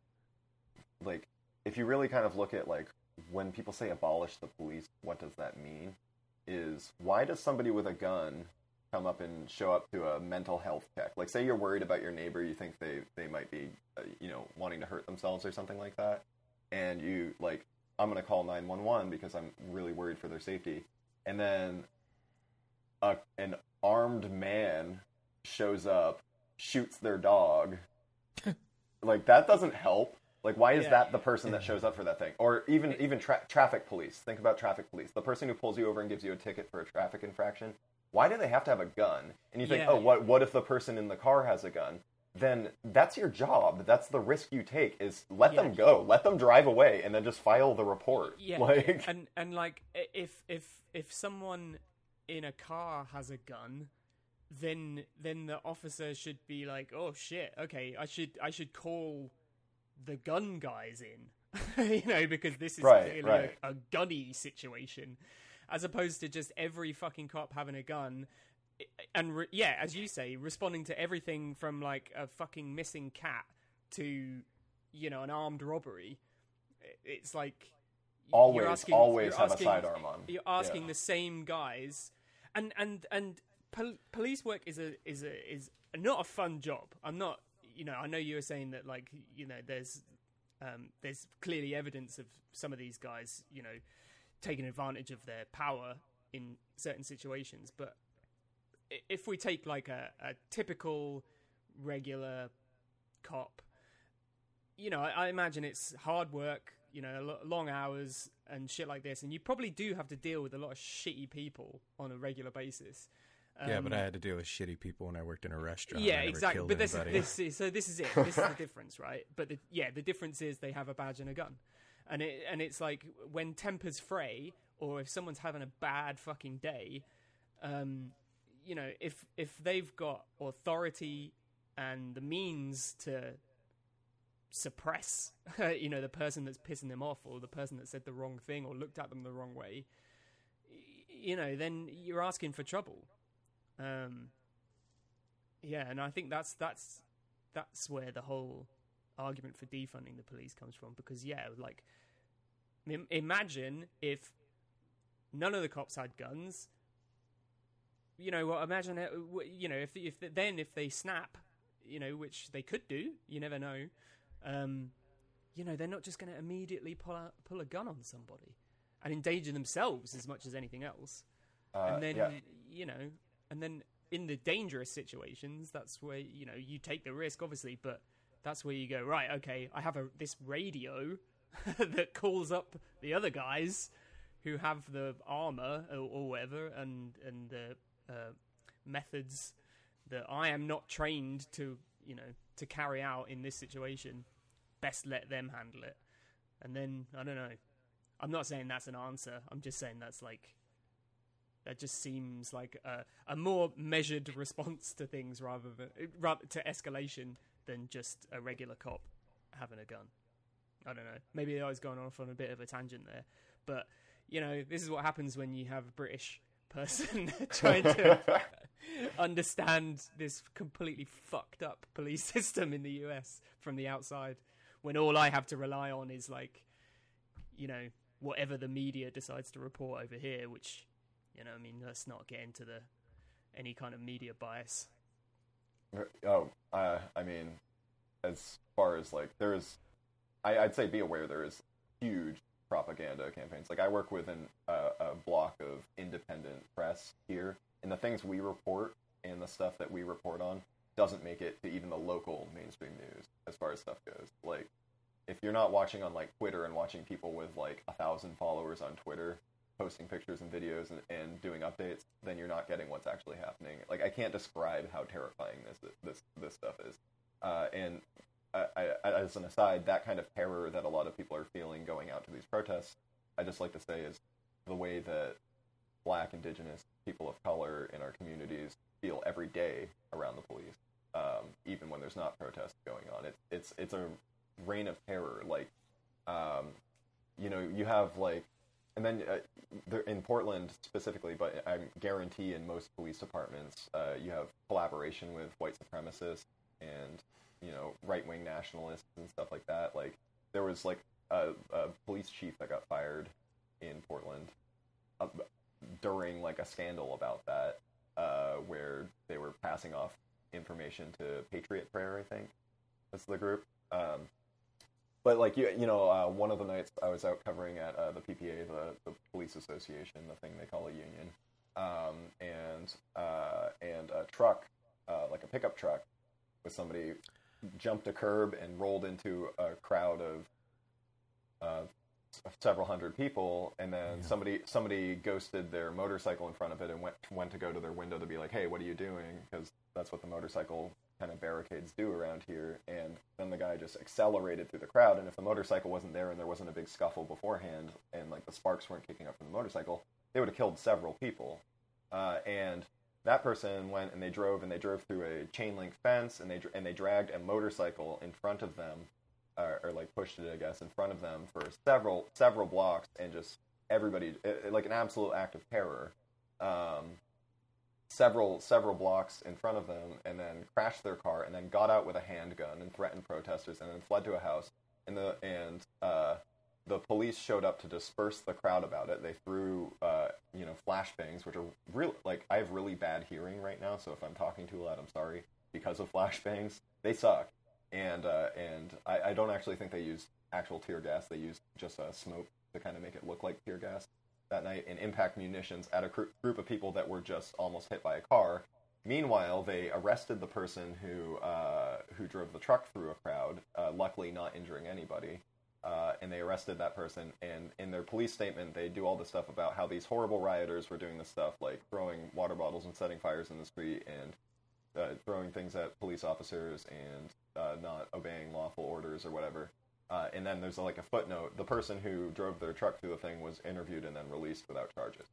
like if you really kind of look at like when people say abolish the police, what does that mean? Is why does somebody with a gun come up and show up to a mental health check? Like, say you're worried about your neighbor, you think they they might be, uh, you know, wanting to hurt themselves or something like that, and you like, I'm gonna call nine one one because I'm really worried for their safety, and then a, an armed man shows up, shoots their dog. [laughs] like that doesn't help. Like why is Yeah. that the person that shows up for that thing? Or even even tra- traffic police. Think about traffic police. The person who pulls you over and gives you a ticket for a traffic infraction. Why do they have to have a gun? And you think, Yeah. "Oh, what what if the person in the car has a gun?" Then that's your job. That's the risk you take is let them go. Let them drive away and then just file the report. [laughs] Yeah, Like and and like if if if someone in a car has a gun, then then the officer should be like, oh shit, okay, I should I should call the gun guys in, [laughs] you know, because this is Right, clearly right. A, a gunny situation, as opposed to just every fucking cop having a gun. And re- yeah, as you say, responding to everything from like a fucking missing cat to, you know, an armed robbery. It's like you're always asking- always you're have asking- a sidearm on. You're asking Yeah. the same guys, and and and pol- police work is a is a is not a fun job. I'm not. You know, I know you were saying that like you know there's um, there's clearly evidence of some of these guys you know taking advantage of their power in certain situations, but if we take like a, a typical regular cop you know, I, I imagine it's hard work, you know, long hours and shit like this, and you probably do have to deal with a lot of shitty people on a regular basis. yeah, but Um, I had to deal with shitty people when I worked in a restaurant. yeah, exactly. But this, this is so. This is it. This is the [laughs] difference, right? But the, yeah, the difference is they have a badge and a gun, and it and it's like when tempers fray, or if someone's having a bad fucking day, um, you know, if if they've got authority and the means to suppress, [laughs] you know, the person that's pissing them off, or the person that said the wrong thing, or looked at them the wrong way, you know, then you're asking for trouble. Um, yeah, and I think that's that's that's where the whole argument for defunding the police comes from. Because yeah, like imagine if none of the cops had guns. You know, well, imagine it, you know if if then if they snap, you know, which they could do. You never know. Um, you know, they're not just going to immediately pull out, pull a gun on somebody and endanger themselves as much as anything else Uh, and then yeah. you know and then in the dangerous situations that's where you know you take the risk obviously but that's where you go right okay i have a this radio [laughs] that calls up the other guys who have the armor or, or whatever and and the uh, methods that i am not trained to you know to carry out in this situation best let them handle it and then i don't know i'm not saying that's an answer i'm just saying that's like that just seems like a, a more measured response to things rather than rather to escalation than just a regular cop having a gun. I don't know. Maybe I was going off on a bit of a tangent there, but you know, this is what happens when you have British person [laughs] trying to [laughs] understand this completely fucked up police [laughs] system in the US from the outside. When all I have to rely on is like, you know, whatever the media decides to report over here, which you know, I mean, let's not get into the any kind of media bias. Oh, uh, I mean, as far as like there's, I, I'd say be aware there is huge propaganda campaigns. Like I work with an, uh, a block of independent press here, and the things we report and the stuff that we report on doesn't make it to even the local mainstream news as far as stuff goes. Like if you're not watching on like Twitter and watching people with like a thousand followers on Twitter posting pictures and videos and, and doing updates, then you're not getting what's actually happening. Like I can't describe how terrifying this this this stuff is. Uh, and I, I, as an aside, that kind of terror that a lot of people are feeling going out to these protests, I just like to say is the way that Black, Indigenous, people of color in our communities feel every day around the police, um, even when there's not protests going on. It's it's it's a reign of terror. Like, um, you know, you have like, and then uh, in Portland specifically, but I guarantee in most police departments, uh, you have collaboration with white supremacists and you know right wing nationalists and stuff like that. Like, there was like a, a police chief that got fired in Portland uh, during like a scandal about that, uh, where they were passing off information to Patriot Prayer, I think, that's the group. Um, but like you, you know, uh, one of the nights I was out covering at uh, the PPA, the, the police association, the thing they call a union, um, and uh, and a truck, uh, like a pickup truck, with somebody jumped a curb and rolled into a crowd of uh, several hundred people, and then yeah. somebody somebody ghosted their motorcycle in front of it and went went to go to their window to be like, "Hey, what are you doing?" Because that's what the motorcycle kind of barricades do around here. And then the guy just accelerated through the crowd. And if the motorcycle wasn't there and there wasn't a big scuffle beforehand, and like the sparks weren't kicking up from the motorcycle, they would have killed several people. Uh, and that person went and they drove and they drove through a chain link fence and they and they dragged a motorcycle in front of them, or, or like pushed it, I guess, in front of them for several several blocks and just everybody it, like an absolute act of terror. Um, several several blocks in front of them and then crashed their car and then got out with a handgun and threatened protesters and then fled to a house and the and uh, the police showed up to disperse the crowd about it. They threw uh, you know flashbangs, which are real like I have really bad hearing right now, so if I'm talking too loud, I'm sorry because of [laughs] flashbangs. They suck, and uh, and I, I don't actually think they used actual tear gas. They used just uh, smoke to kind of make it look like tear gas that night and impact munitions at a cr- group of people that were just almost hit by a car. Meanwhile, they arrested the person who uh, who drove the truck through a crowd, uh, luckily not injuring anybody. Uh, and they arrested that person. And in their police statement, they do all this stuff about how these horrible rioters were doing this stuff, like throwing water bottles and setting fires in the street and uh, throwing things at police officers and uh, not obeying lawful orders or whatever. Uh, and then there's like a footnote: the person who drove their truck through the thing was interviewed and then released without charges.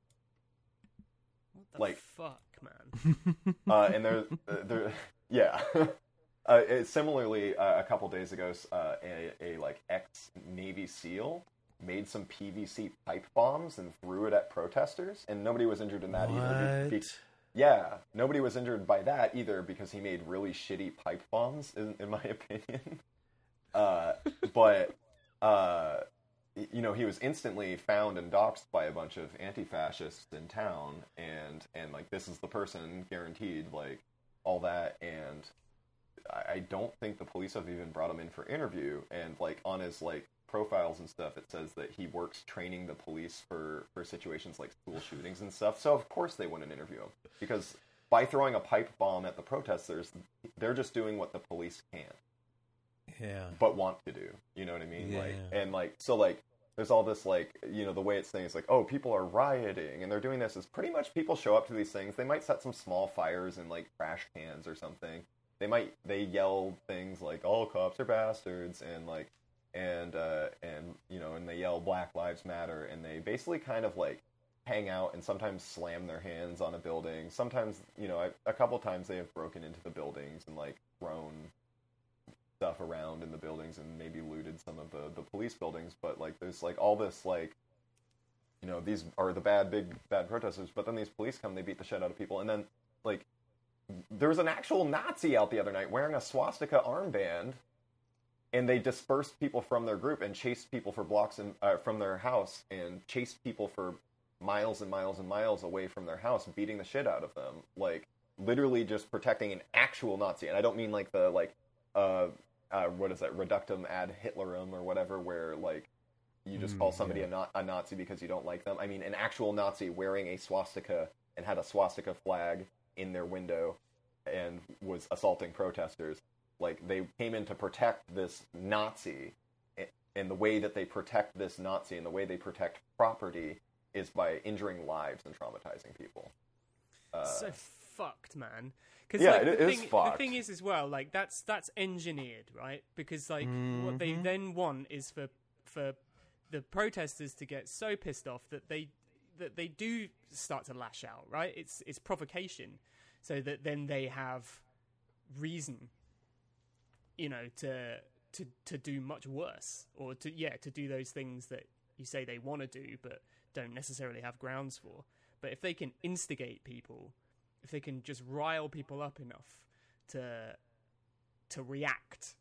What the like fuck, man? [laughs] uh, and there, uh, there, [laughs] yeah. [laughs] Uh, it, similarly, uh, a couple days ago, uh, a, a like ex Navy SEAL made some PVC pipe bombs and threw it at protesters, and nobody was injured in that what? either. Be- yeah, nobody was injured by that either because he made really shitty pipe bombs, in, in my [laughs] opinion. Uh, but uh, you know, he was instantly found and doxxed by a bunch of anti-fascists in town, and and like this is the person guaranteed, like all that, and I, don't think the police have even brought him in for interview, and like on his like profiles and stuff, it says that he works training the police for for situations like school shootings and stuff. So of course they wouldn't interview him. Because by throwing a pipe bomb at the protesters, they're just doing what the police can't, yeah. But want to do. You know what i mean? Yeah. like and like so like there's all this like you know the way it's saying is like oh people are rioting. And they're doing this is pretty much people show up to these things. They might set some small fires in like trash cans or something they might they yell things like all cops are bastards and like and uh and you know and they yell black lives matter and they basically kind of like hang out and sometimes slam their hands on a building. Sometimes you know a couple times they have broken into the buildings and like thrown stuff around in the buildings and maybe looted some of the, the police buildings, but like there's like all this like you know, these are the bad big bad protesters, but then these police come, they beat the shit out of people and then like there was an actual Nazi out the other night wearing a swastika armband and they dispersed people from their group and chased people for blocks and uh, from their house and chased people for miles and miles and miles away from their house beating the shit out of them like literally just protecting an actual nazi and i don't mean like the like uh uh, what is that reductum ad Hitlerum or whatever, where like you just mm, call somebody yeah. a, not, a Nazi because you don't like them. I mean, an actual Nazi wearing a swastika and had a swastika flag in their window and was assaulting protesters. Like they came in to protect this Nazi, and the way that they protect this Nazi and the way they protect property is by injuring lives and traumatizing people. Uh, so fucked, man. Because yeah, like, it the, is thing, fucked. the thing is as well, like that's that's engineered, right? Because like mm-hmm. what they Mhm. then want is for for the protesters to get so pissed off that they that they do start to lash out, right? It's it's provocation, so that then they have reason, you know, to to to do much worse, or to yeah to do those things that you say they want to do but don't necessarily have grounds for. But if they can instigate people, if they can just rile people up enough to to react,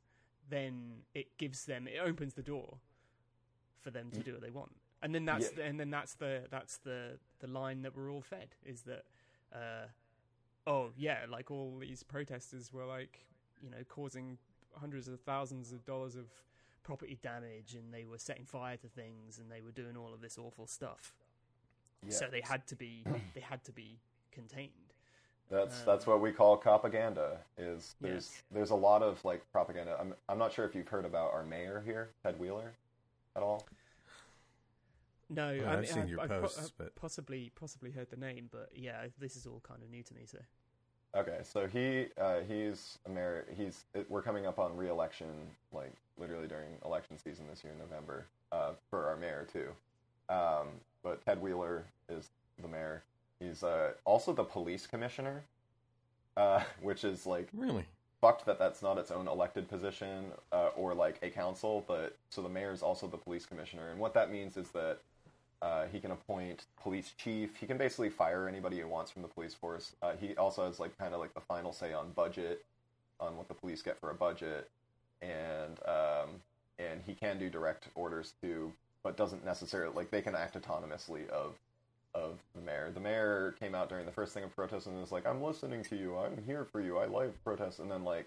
then it gives them it opens the door for them to mm. do what they want. And then that's Yeah. the, and then that's the that's the the line that we're all fed is that uh oh yeah like all these protesters were like you know causing hundreds of thousands of dollars of property damage and they were setting fire to things and they were doing all of this awful stuff Yeah. so they had to be [clears throat] they had to be contained That's Um, that's what we call propaganda. Is there's Yes. there's a lot of like propaganda. I'm I'm not sure if you've heard about our mayor here, Ted Wheeler, at all. No Well, I I've mean, seen I've- your I've posts, I've but- possibly possibly heard the name but yeah this is all kind of new to me so Okay, so he uh, he's a mayor. He's it, we're coming up on re-election, like literally during election season this year in November uh, for our mayor too. Um, but Ted Wheeler is the mayor. He's uh, also the police commissioner, uh, [laughs] which is like Really? fucked that that's not its own elected position uh, or like a council, but so the mayor is also the police commissioner, and what that means is that uh, he can appoint police chief. He can basically fire anybody he wants from the police force. Uh, he also has like kind of like the final say on budget, on what the police get for a budget, and um, and he can do direct orders too, but doesn't necessarily like they can act autonomously of of the mayor. The mayor came out during the first thing of protest and was like, "I'm listening to you. I'm here for you. I like protests." And then like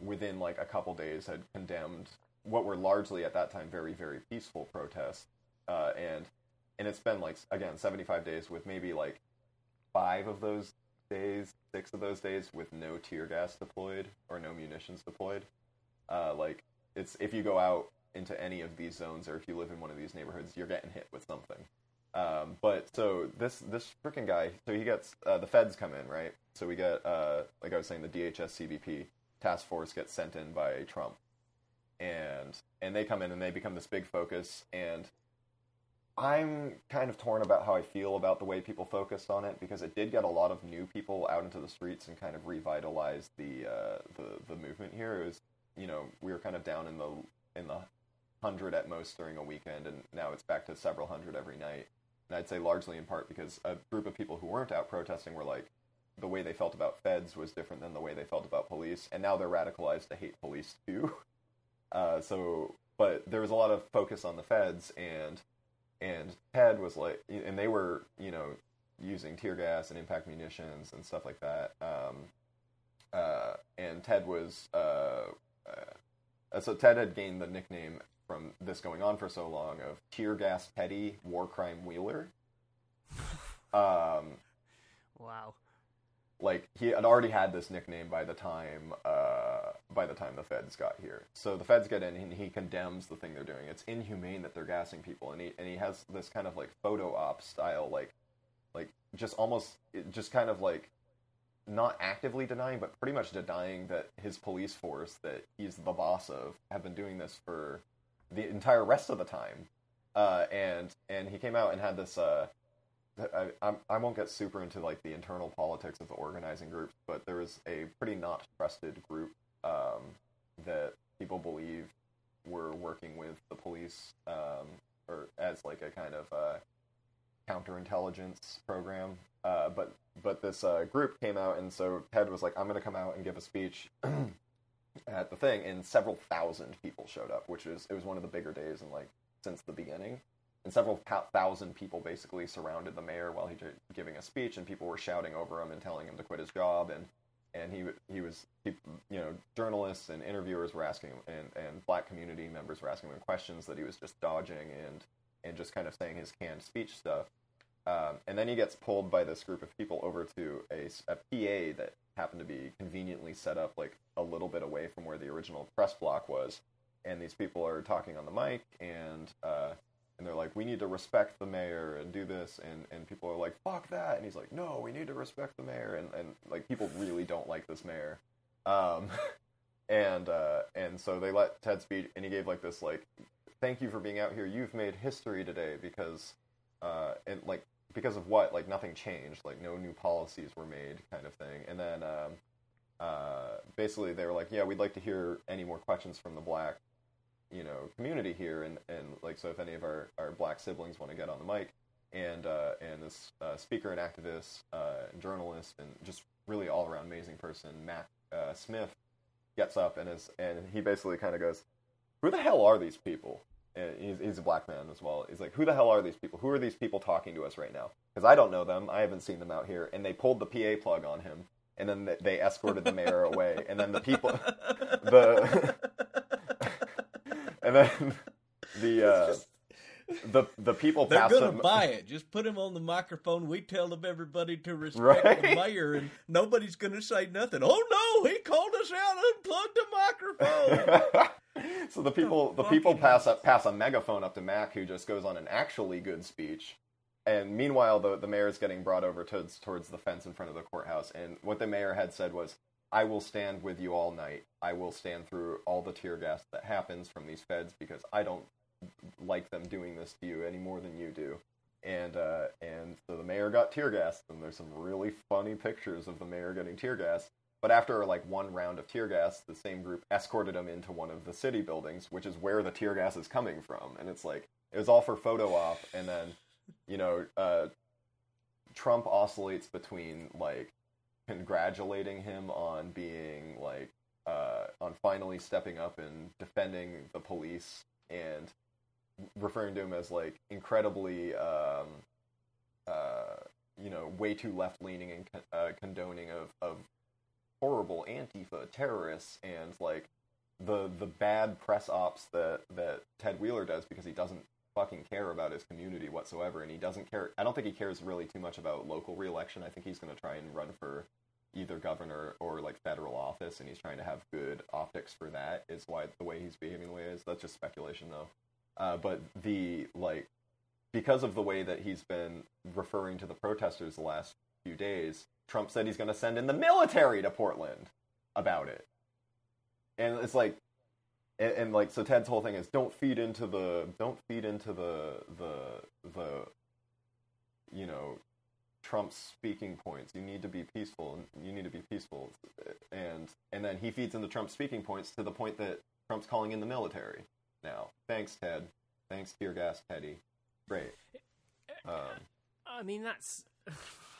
within like a couple days had condemned what were largely at that time very very peaceful protests, uh, and and it's been like again 75 days with maybe like five of those days, six of those days with no tear gas deployed or no munitions deployed. Uh, like it's if you go out into any of these zones or if you live in one of these neighborhoods, you're getting hit with something. Um, but so this this freaking guy, so he gets uh, the feds come in, right? So we get uh, like I was saying, the DHS CBP task force gets sent in by Trump, and and they come in and they become this big focus. And I'm kind of torn about how I feel about the way people focused on it because it did get a lot of new people out into the streets and kind of revitalized the uh, the the movement here. It was you know we were kind of down in the in the hundred at most during a weekend, and now it's back to several hundred every night. And I'd say largely in part because a group of people who weren't out protesting were like, the way they felt about feds was different than the way they felt about police, and now they're radicalized to hate police too. [laughs] Uh, so, but there was a lot of focus on the feds, and and Ted was like, and they were you know using tear gas and impact munitions and stuff like that. Um, uh, and Ted was uh, uh, so Ted had gained the nickname from this going on for so long of tear gas Teddy, war crime Wheeler. [laughs] Um, wow like he had already had this nickname by the time uh, by the time the feds got here. So the feds get in and he condemns the thing they're doing. It's inhumane that they're gassing people, and he and he has this kind of like photo op style, like like just almost just kind of like not actively denying, but pretty much denying that his police force that he's the boss of have been doing this for the entire rest of the time. Uh, and and he came out and had this. Uh, I, I'm, I won't get super into like the internal politics of the organizing groups, but there was a pretty not trusted group um, that people believe were working with the police um, or as like a kind of uh, counterintelligence program. Uh, but but this uh, group came out, and so Ted was like, "I'm going to come out and give a speech." [clears throat] at the thing, and several thousand people showed up, which was it was one of the bigger days in like since the beginning and several thousand people basically surrounded the mayor while he was giving a speech, and people were shouting over him and telling him to quit his job, and and he he was you know journalists and interviewers were asking and and black community members were asking him questions that he was just dodging and and just kind of saying his canned speech stuff, um, and then he gets pulled by this group of people over to a, a PA that happened to be conveniently set up like a little bit away from where the original press block was, and these people are talking on the mic and. Uh, and they're like, we need to respect the mayor and do this, and, and people are like, fuck that, and he's like, no, we need to respect the mayor, and, and like people really don't like this mayor, um, [laughs] and uh, and so they let Ted speak, and he gave like this like, thank you for being out here, you've made history today because, uh, and like because of what, like nothing changed, like no new policies were made, kind of thing, and then um, uh, basically they were like, yeah, we'd like to hear any more questions from the black, you know, community here, and and like so if any of our our black siblings want to get on the mic, and uh, and this uh, speaker and activist, uh, and journalist, and just really all around amazing person, Mac uh, Smith, gets up and is and he basically kind of goes, who the hell are these people? And he's, he's a black man as well. He's like, who the hell are these people? Who are these people talking to us right now? Because I don't know them. I haven't seen them out here. And they pulled the PA plug on him, and then they escorted the mayor away. And then the people, [laughs] the, and then [laughs] the uh, the the people They're passed gonna him. buy [laughs] it. Just put him on the microphone. We tell them everybody to respect Right? the mayor, and nobody's gonna say nothing. Oh no, he called us out, and unplugged the microphone. [laughs] so the people the fuck people pass up pass a megaphone up to Mac, who just goes on an actually good speech. And meanwhile, the the mayor is getting brought over towards towards the fence in front of the courthouse. And what the mayor had said was, "I will stand with you all night. I will stand through all the tear gas that happens from these feds because I don't like them doing this to you any more than you do." And uh, and so the mayor got tear gassed, and there's some really funny pictures of the mayor getting tear gassed. But after like one round of tear gas, the same group escorted him into one of the city buildings, which is where the tear gas is coming from. And it's like it was all for photo op, and then you know uh, Trump oscillates between like congratulating him on being like uh, on finally stepping up and defending the police and referring to him as like incredibly um, uh, you know way too left leaning and con- uh, condoning of, of horrible antifa terrorists and like the the bad press ops that that Ted Wheeler does because he doesn't fucking care about his community whatsoever and he doesn't care I don't think he cares really too much about local reelection. I think he's going to try and run for either governor or like federal office and he's trying to have good optics for that is why the way he's behaving the way is. That's just speculation though. Uh, but the like because of the way that he's been referring to the protesters the last few days, Trump said he's going to send in the military to Portland about it. And it's like and, and like so Ted's whole thing is don't feed into the don't feed into the the the you know Trump's speaking points. You need to be peaceful. You need to be peaceful. And and then he feeds into Trump's speaking points to the point that Trump's calling in the military now. Thanks, Ted. Thanks, tear gas, Teddy. Great. Um, I mean, that's.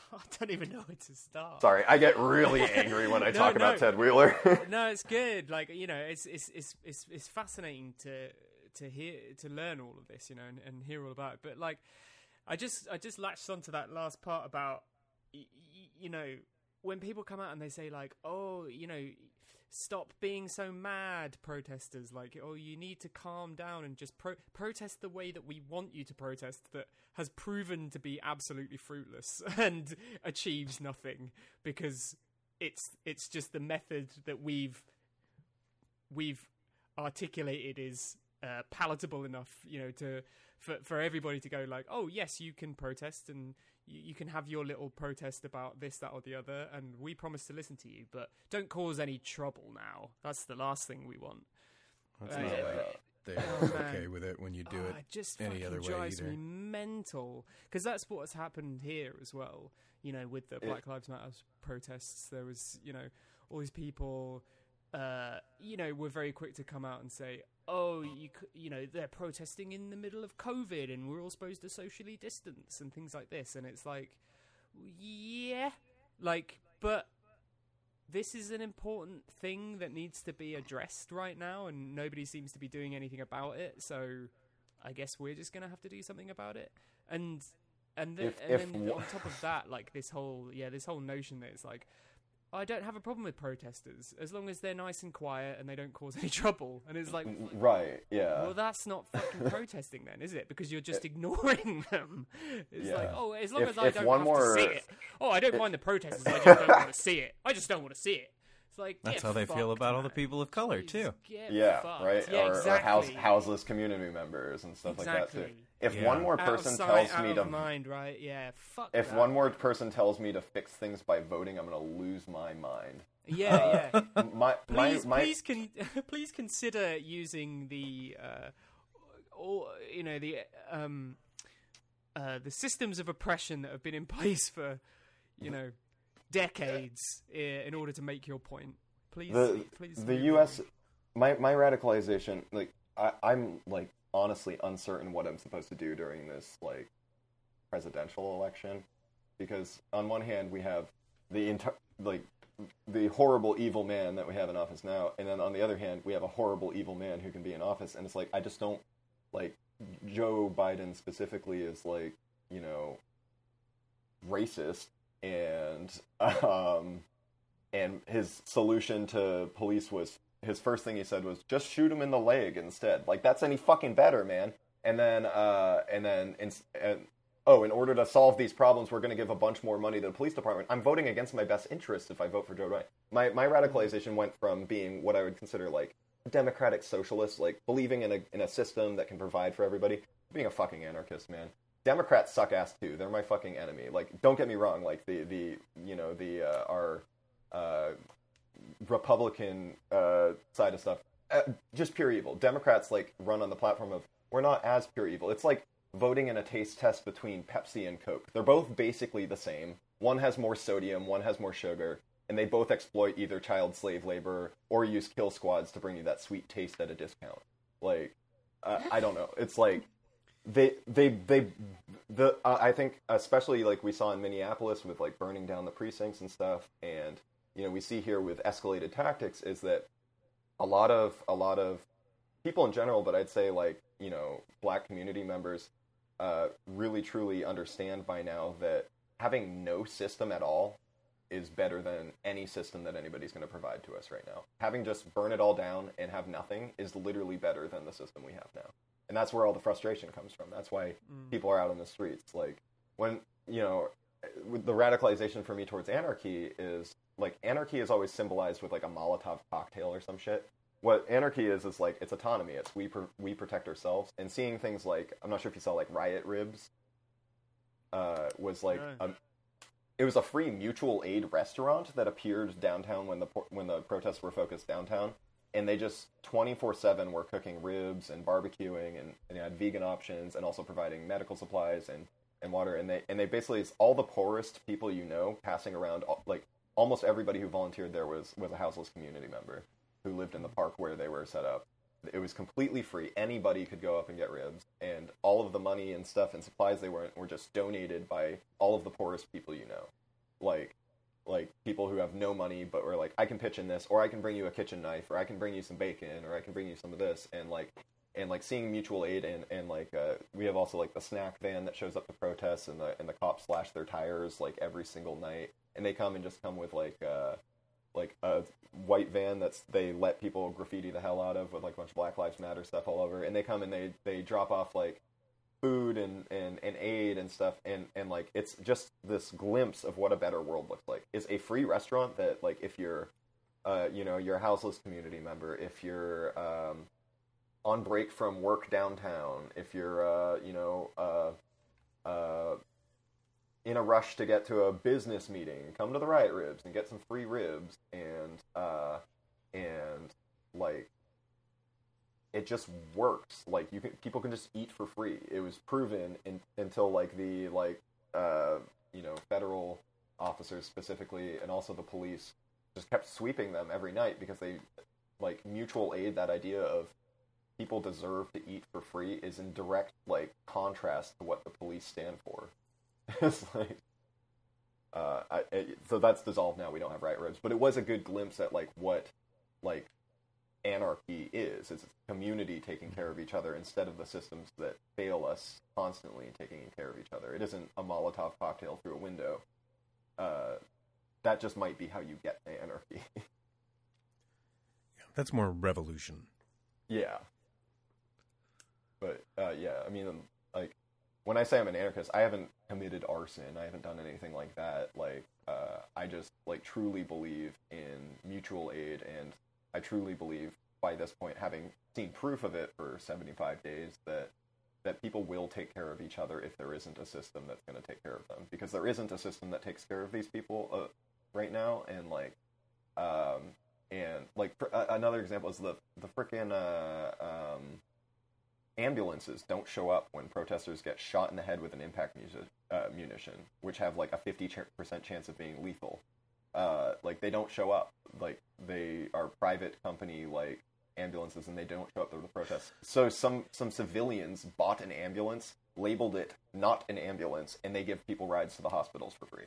[laughs] I don't even know where to start. sorry, I get really angry when I [laughs] No, talk about. Ted Wheeler. [laughs] no, it's good. Like you know, it's it's it's it's, it's fascinating to to hear to learn all of this, you know, and, and hear all about it. But like, I just I just latched onto that last part about y- y- you know when people come out and they say like, oh, you know. Stop being so mad, protesters. Like, oh, you need to calm down and just pro- protest the way that we want you to protest, that has proven to be absolutely fruitless [laughs] and achieves nothing because it's it's just the method that we've we've articulated is uh, palatable enough, you know, to for for everybody to go like, oh yes, you can protest and you, you can have your little protest about this, that, or the other, and we promise to listen to you, but don't cause any trouble now. That's the last thing we want. That's Uh, not yeah, like they're Oh, okay with it when you do Oh, it. it just any other way drives either. me mental because that's what's happened here as well. You know, with the It- Black Lives Matter protests, there was you know all these people. Uh, you know, were very quick to come out and say, "Oh, you you know they're protesting in the middle of COVID, and we're all supposed to socially distance and things like this." And it's like, yeah, like, but this is an important thing that needs to be addressed right now, and nobody seems to be doing anything about it. So, I guess we're just gonna have to do something about it. And and, the, If- and then wa- on top of that, like this whole yeah, this whole notion that it's like. I don't have a problem with protesters as long as they're nice and quiet and they don't cause any [laughs] trouble. And it's like, right, yeah. well, that's not fucking [laughs] protesting then, is it? Because you're just ignoring [laughs] them. It's like, oh, as long If- as I don't have more- to see it. Oh, I don't mind the protesters. I just don't want to see it. I just don't want to see it. It's like That's how they feel about all the people of color Jeez, too. yeah, fucked. right. Yeah, or, exactly. or house, houseless community members and stuff like that too. If Yeah. one more Out person of sight, tells out me of to, mind, right? Yeah, fuck. if that. one more person tells me to fix things by voting, I'm gonna lose my mind. yeah, [laughs] yeah. My, my, please, my, please, con- [laughs] please consider using the, uh, or you know, the um, uh, the systems of oppression that have been in [laughs] place for, you know, decades eh, in order to make your point. Please, the please. the U.S. my my radicalization like I, I'm like honestly uncertain what I'm supposed to do during this like presidential election because on one hand we have the entire like the horrible evil man that we have in office now and then on the other hand we have a horrible evil man who can be in office and it's like I just don't like Joe Biden specifically is like you know racist and um and his solution to police was his first thing he said was just shoot him in the leg instead. Like that's any fucking better, man. And then uh and then in, and oh, in order to solve these problems, we're going to give a bunch more money to the police department. I'm voting against my best interest if I vote for Joe Biden. My my radicalization went from being what I would consider like democratic socialist, like believing in a in a system that can provide for everybody, being a fucking anarchist, man. Democrats suck ass too. They're my fucking enemy. Like, don't get me wrong. Like the the you know the uh, our uh, Republican uh, side of stuff, uh, just pure evil. Democrats like run on the platform of we're not as pure evil. It's like voting in a taste test between Pepsi and Coke. They're both basically the same. One has more sodium, one has more sugar, and they both exploit either child slave labor or use kill squads to bring you that sweet taste at a discount. Like, I don't know. It's like they they they the uh, I think especially like we saw in Minneapolis with like burning down the precincts and stuff, and you know we see here with escalated tactics is that a lot of a lot of people in general, but I'd say like you know black community members uh, really truly understand by now that having no system at all is better than any system that anybody's going to provide to us right now. Having just burn it all down and have nothing is literally better than the system we have now. And that's where all the frustration comes from. That's why people are out in the streets. Like when, you know, with the radicalization for me towards anarchy is like anarchy is always symbolized with like a Molotov cocktail or some shit. What anarchy is is like it's autonomy. It's we we protect ourselves. And seeing things like I'm not sure if you saw like riot ribs uh, was like a, it was a free mutual aid restaurant that appeared downtown when the when the protests were focused downtown, and they just twenty four seven were cooking ribs and barbecuing and, and they had vegan options and also providing medical supplies and, and water and they and they basically it's all the poorest people you know passing around like almost everybody who volunteered there was was a houseless community member who lived in the park where they were set up. It was completely free. Anybody could go up and get ribs, and all of the money and stuff and supplies they were were just donated by all of the poorest people you know, like like people who have no money but were like, I can pitch in this, or I can bring you a kitchen knife, or I can bring you some bacon, or I can bring you some of this, and like and like seeing mutual aid and and like uh, we have also like the snack van that shows up to protests and the and the cops slash their tires like every single night, and they come and just come with like. uh like a white van that's they let people graffiti the hell out of with like a bunch of Black Lives Matter stuff all over, and they come and they they drop off like food and and, and aid and stuff, and and like it's just this glimpse of what a better world looks like. Is a free restaurant that like if you're, uh, you know, you're a houseless community member, if you're um, on break from work downtown, if you're uh, you know uh, uh, in a rush to get to a business meeting, come to the Riot Ribs and get some free ribs, and uh, and like it just works. Like you can, people can just eat for free. It was proven in, until like the like uh, you know federal officers specifically, and also the police just kept sweeping them every night because they like mutual aid. That idea of people deserve to eat for free is in direct like contrast to what the police stand for. [laughs] it's like uh, I, it, so that's dissolved now. We don't have Riot Ribs, but it was a good glimpse at like what like anarchy is. It's a community taking care of each other instead of the systems that fail us constantly taking care of each other. It isn't a Molotov cocktail through a window. Uh, that just might be how you get to anarchy. [laughs] That's more revolution. yeah. But uh, yeah, I mean, like when I say I'm an anarchist, I haven't committed arson. I haven't done anything like that. Like uh, I just like truly believe in mutual aid, and I truly believe by this point, having seen proof of it for 75 days, that that people will take care of each other if there isn't a system that's going to take care of them. Because there isn't a system that takes care of these people uh, right now, and like, um, and like for, uh, another example is the the freaking uh, um, ambulances don't show up when protesters get shot in the head with an impact munition, uh, munition which have like a 50% chance of being lethal. Uh, like they don't show up. Like they are private company like ambulances, and they don't show up to the protests. So some some civilians bought an ambulance, labeled it not an ambulance, and they give people rides to the hospitals for free.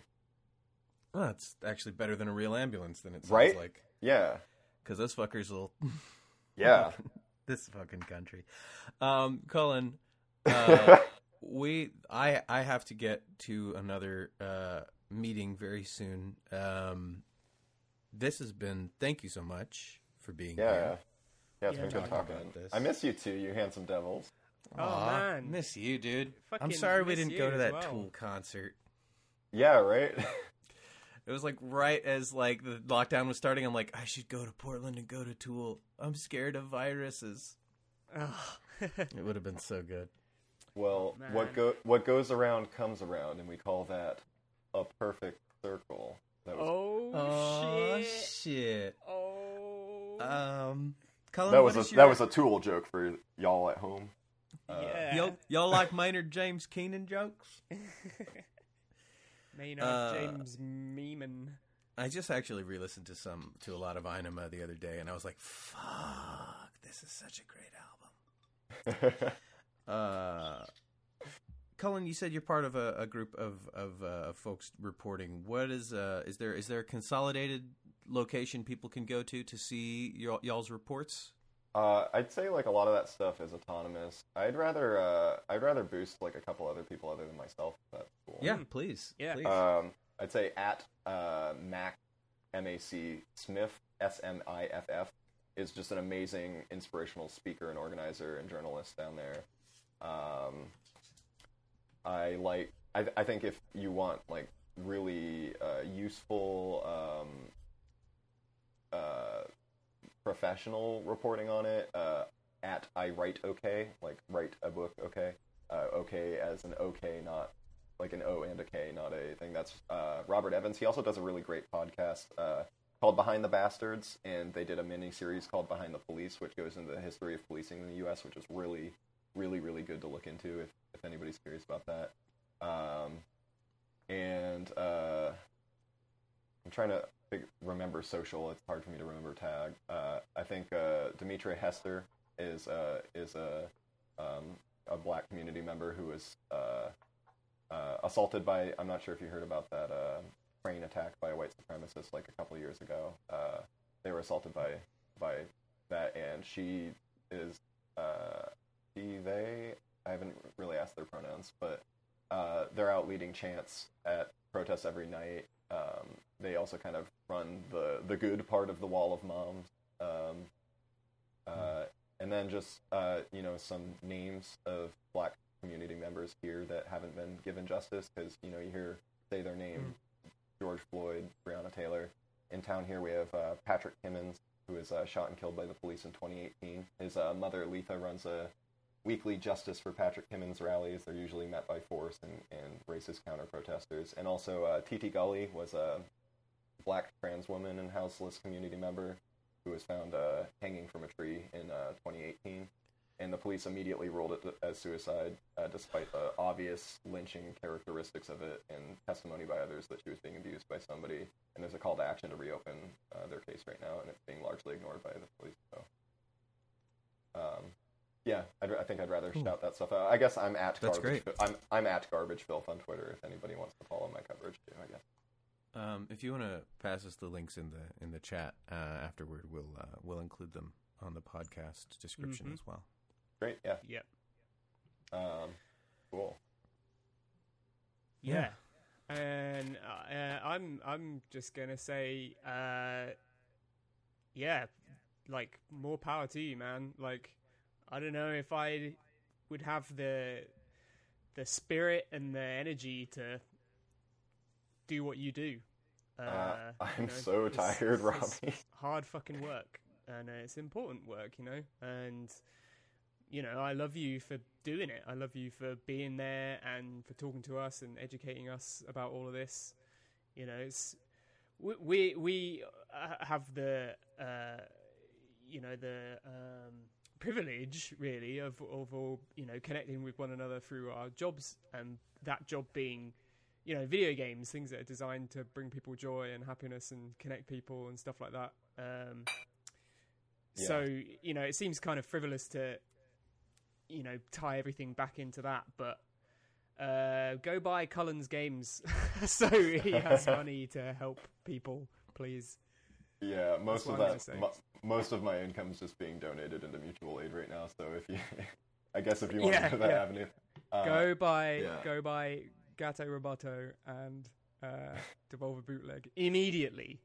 Well, that's actually better than a real ambulance. Than it sounds Right? like Yeah, because those fuckers will. [laughs] yeah. [laughs] this fucking country. Um, Cullen, uh, [laughs] we I I have to get to another uh, meeting very soon. Um, this has been. Thank you so much for being Yeah. here. Yeah, it's Yeah, been good talking talking. about this. I miss you too, you handsome devils. Oh, Aw, man. miss you, dude. I'm sorry we didn't go to that well. Tool concert. Yeah, right. [laughs] It was like right as like the lockdown was starting. I'm like, I should go to Portland and go to Tool. I'm scared of viruses. Ugh. [laughs] It would have been so good. well, Man. what go what goes around comes around, and we call that a perfect circle. That was oh, Oh shit. shit. Oh. Um, Cullen, that was a your- that was a tool joke for y'all at home. Uh, yeah. Y'all, [laughs] y'all like Maynard James Keenan jokes? [laughs] Maynard Uh, James Meeman. I just actually re-listened to some to a lot of Ænima the other day, and I was like, "Fuck, this is such a great album." [laughs] Uh, Cullen, you said you're part of a, a group of of uh, folks reporting. What is uh, is there is there a consolidated location people can go to to see y'all, y'all's reports? Uh, I'd say like a lot of that stuff is autonomous. I'd rather uh, I'd rather boost like a couple other people other than myself. If that's cool. Yeah, please. Yeah. please. Um, I'd say at uh, Mac M A C Smiff S M I F F is just an amazing inspirational speaker and organizer and journalist down there. Um, I like. I, I think if you want like really uh, useful um, uh, professional reporting on it, uh, at I write okay, like write a book okay, uh, okay as an okay, not like an O and a K, not a thing. That's uh, Robert Evans. He also does a really great podcast uh, called Behind the Bastards, and they did a mini series called Behind the Police, which goes into the history of policing in the U.S., which is really, really, really good to look into if if anybody's curious about that. Um, and uh, I'm trying to remember social. It's hard for me to remember tag. Uh, I think uh, Demetria Hester is uh, is a um, a black community member who was uh, uh, assaulted by. I'm not sure if you heard about that uh, train attack by a white supremacist like a couple years ago. They were assaulted by by that, and she is he they. I haven't really asked their pronouns, but uh, they're out leading chants at protests every night. Um, they also kind of run the the good part of the Wall of Moms. Um, uh, and then just uh, you know some names of black community members here that haven't been given justice because you know you hear say their name George Floyd, Breonna Taylor. In town here we have uh, Patrick Kimmons who was uh, shot and killed by the police in 2018. His uh, mother Letha runs a weekly Justice for Patrick Kimmons rallies. They're usually met by force and, and racist counter protesters. And also uh, Titi Gulley was a black trans woman and houseless community member who was found uh, hanging from a tree in uh, 2018. And the police immediately ruled it as suicide, uh, despite the obvious lynching characteristics of it and testimony by others that she was being abused by somebody. And there's a call to action to reopen uh, their case right now, and it's being largely ignored by the police. So, um, yeah, I'd, I think I'd rather shout that stuff out. I guess I'm at That's garbage. great. I'm I'm at garbage filth on Twitter. If anybody wants to follow my coverage too, I guess. Um, if you want to pass us the links in the in the chat uh, afterward, we'll uh, we'll include them on the podcast description Mhm. as well. Great, yeah. Yep. Um, cool. Yeah. And uh, I'm I'm just gonna say, uh, yeah, like more power to you, man. Like, I don't know if I would have the the spirit and the energy to do what you do. Uh, Uh, I'm know, so it's- tired, it's Robbie. [laughs] hard fucking work, and uh, it's important work, you know. And you know, I love you for doing it. I love you for being there and for talking to us and educating us about all of this. You know, it's we we, we uh, have the uh, you know the um, privilege really of of all you know connecting with one another through our jobs and that job being you know, video games, things that are designed to bring people joy and happiness and connect people and stuff like that. Um, So you know, it seems kind of frivolous to, you know, tie everything back into that, but. Uh, go buy Cullen's games [laughs] so he has [laughs] money to help people, please. Yeah, most of that, most of my income is just being donated into mutual aid right now. So if you, [laughs] I guess if you want Yeah, to go that yeah. avenue, uh, go buy yeah. go buy Gato Roboto and uh, Devolver Bootleg immediately.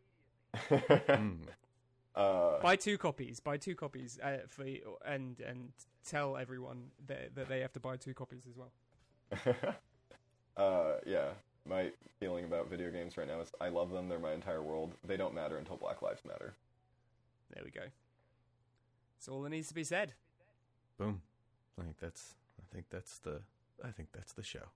Mm. [laughs] uh, Buy two copies. Buy two copies uh, for and and tell everyone that that they have to buy two copies as well. [laughs] uh, yeah, my feeling about video games right now is I love them. They're my entire world. They don't matter until Black Lives Matter. There we go. That's all that needs to be said. Boom. I think that's I think that's the I think that's the show.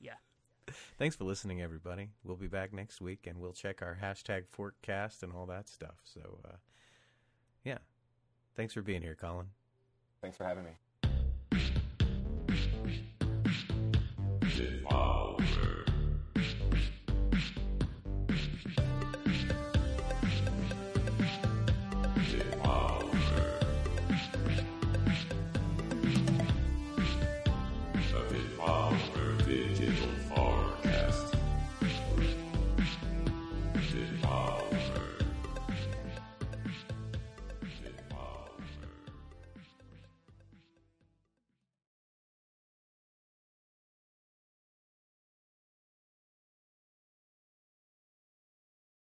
Yeah. [laughs] Thanks for listening, everybody. We'll be back next week, and we'll check our hashtag forecast and all that stuff. So, uh, yeah. Thanks for being here, Cullen. Thanks for having me.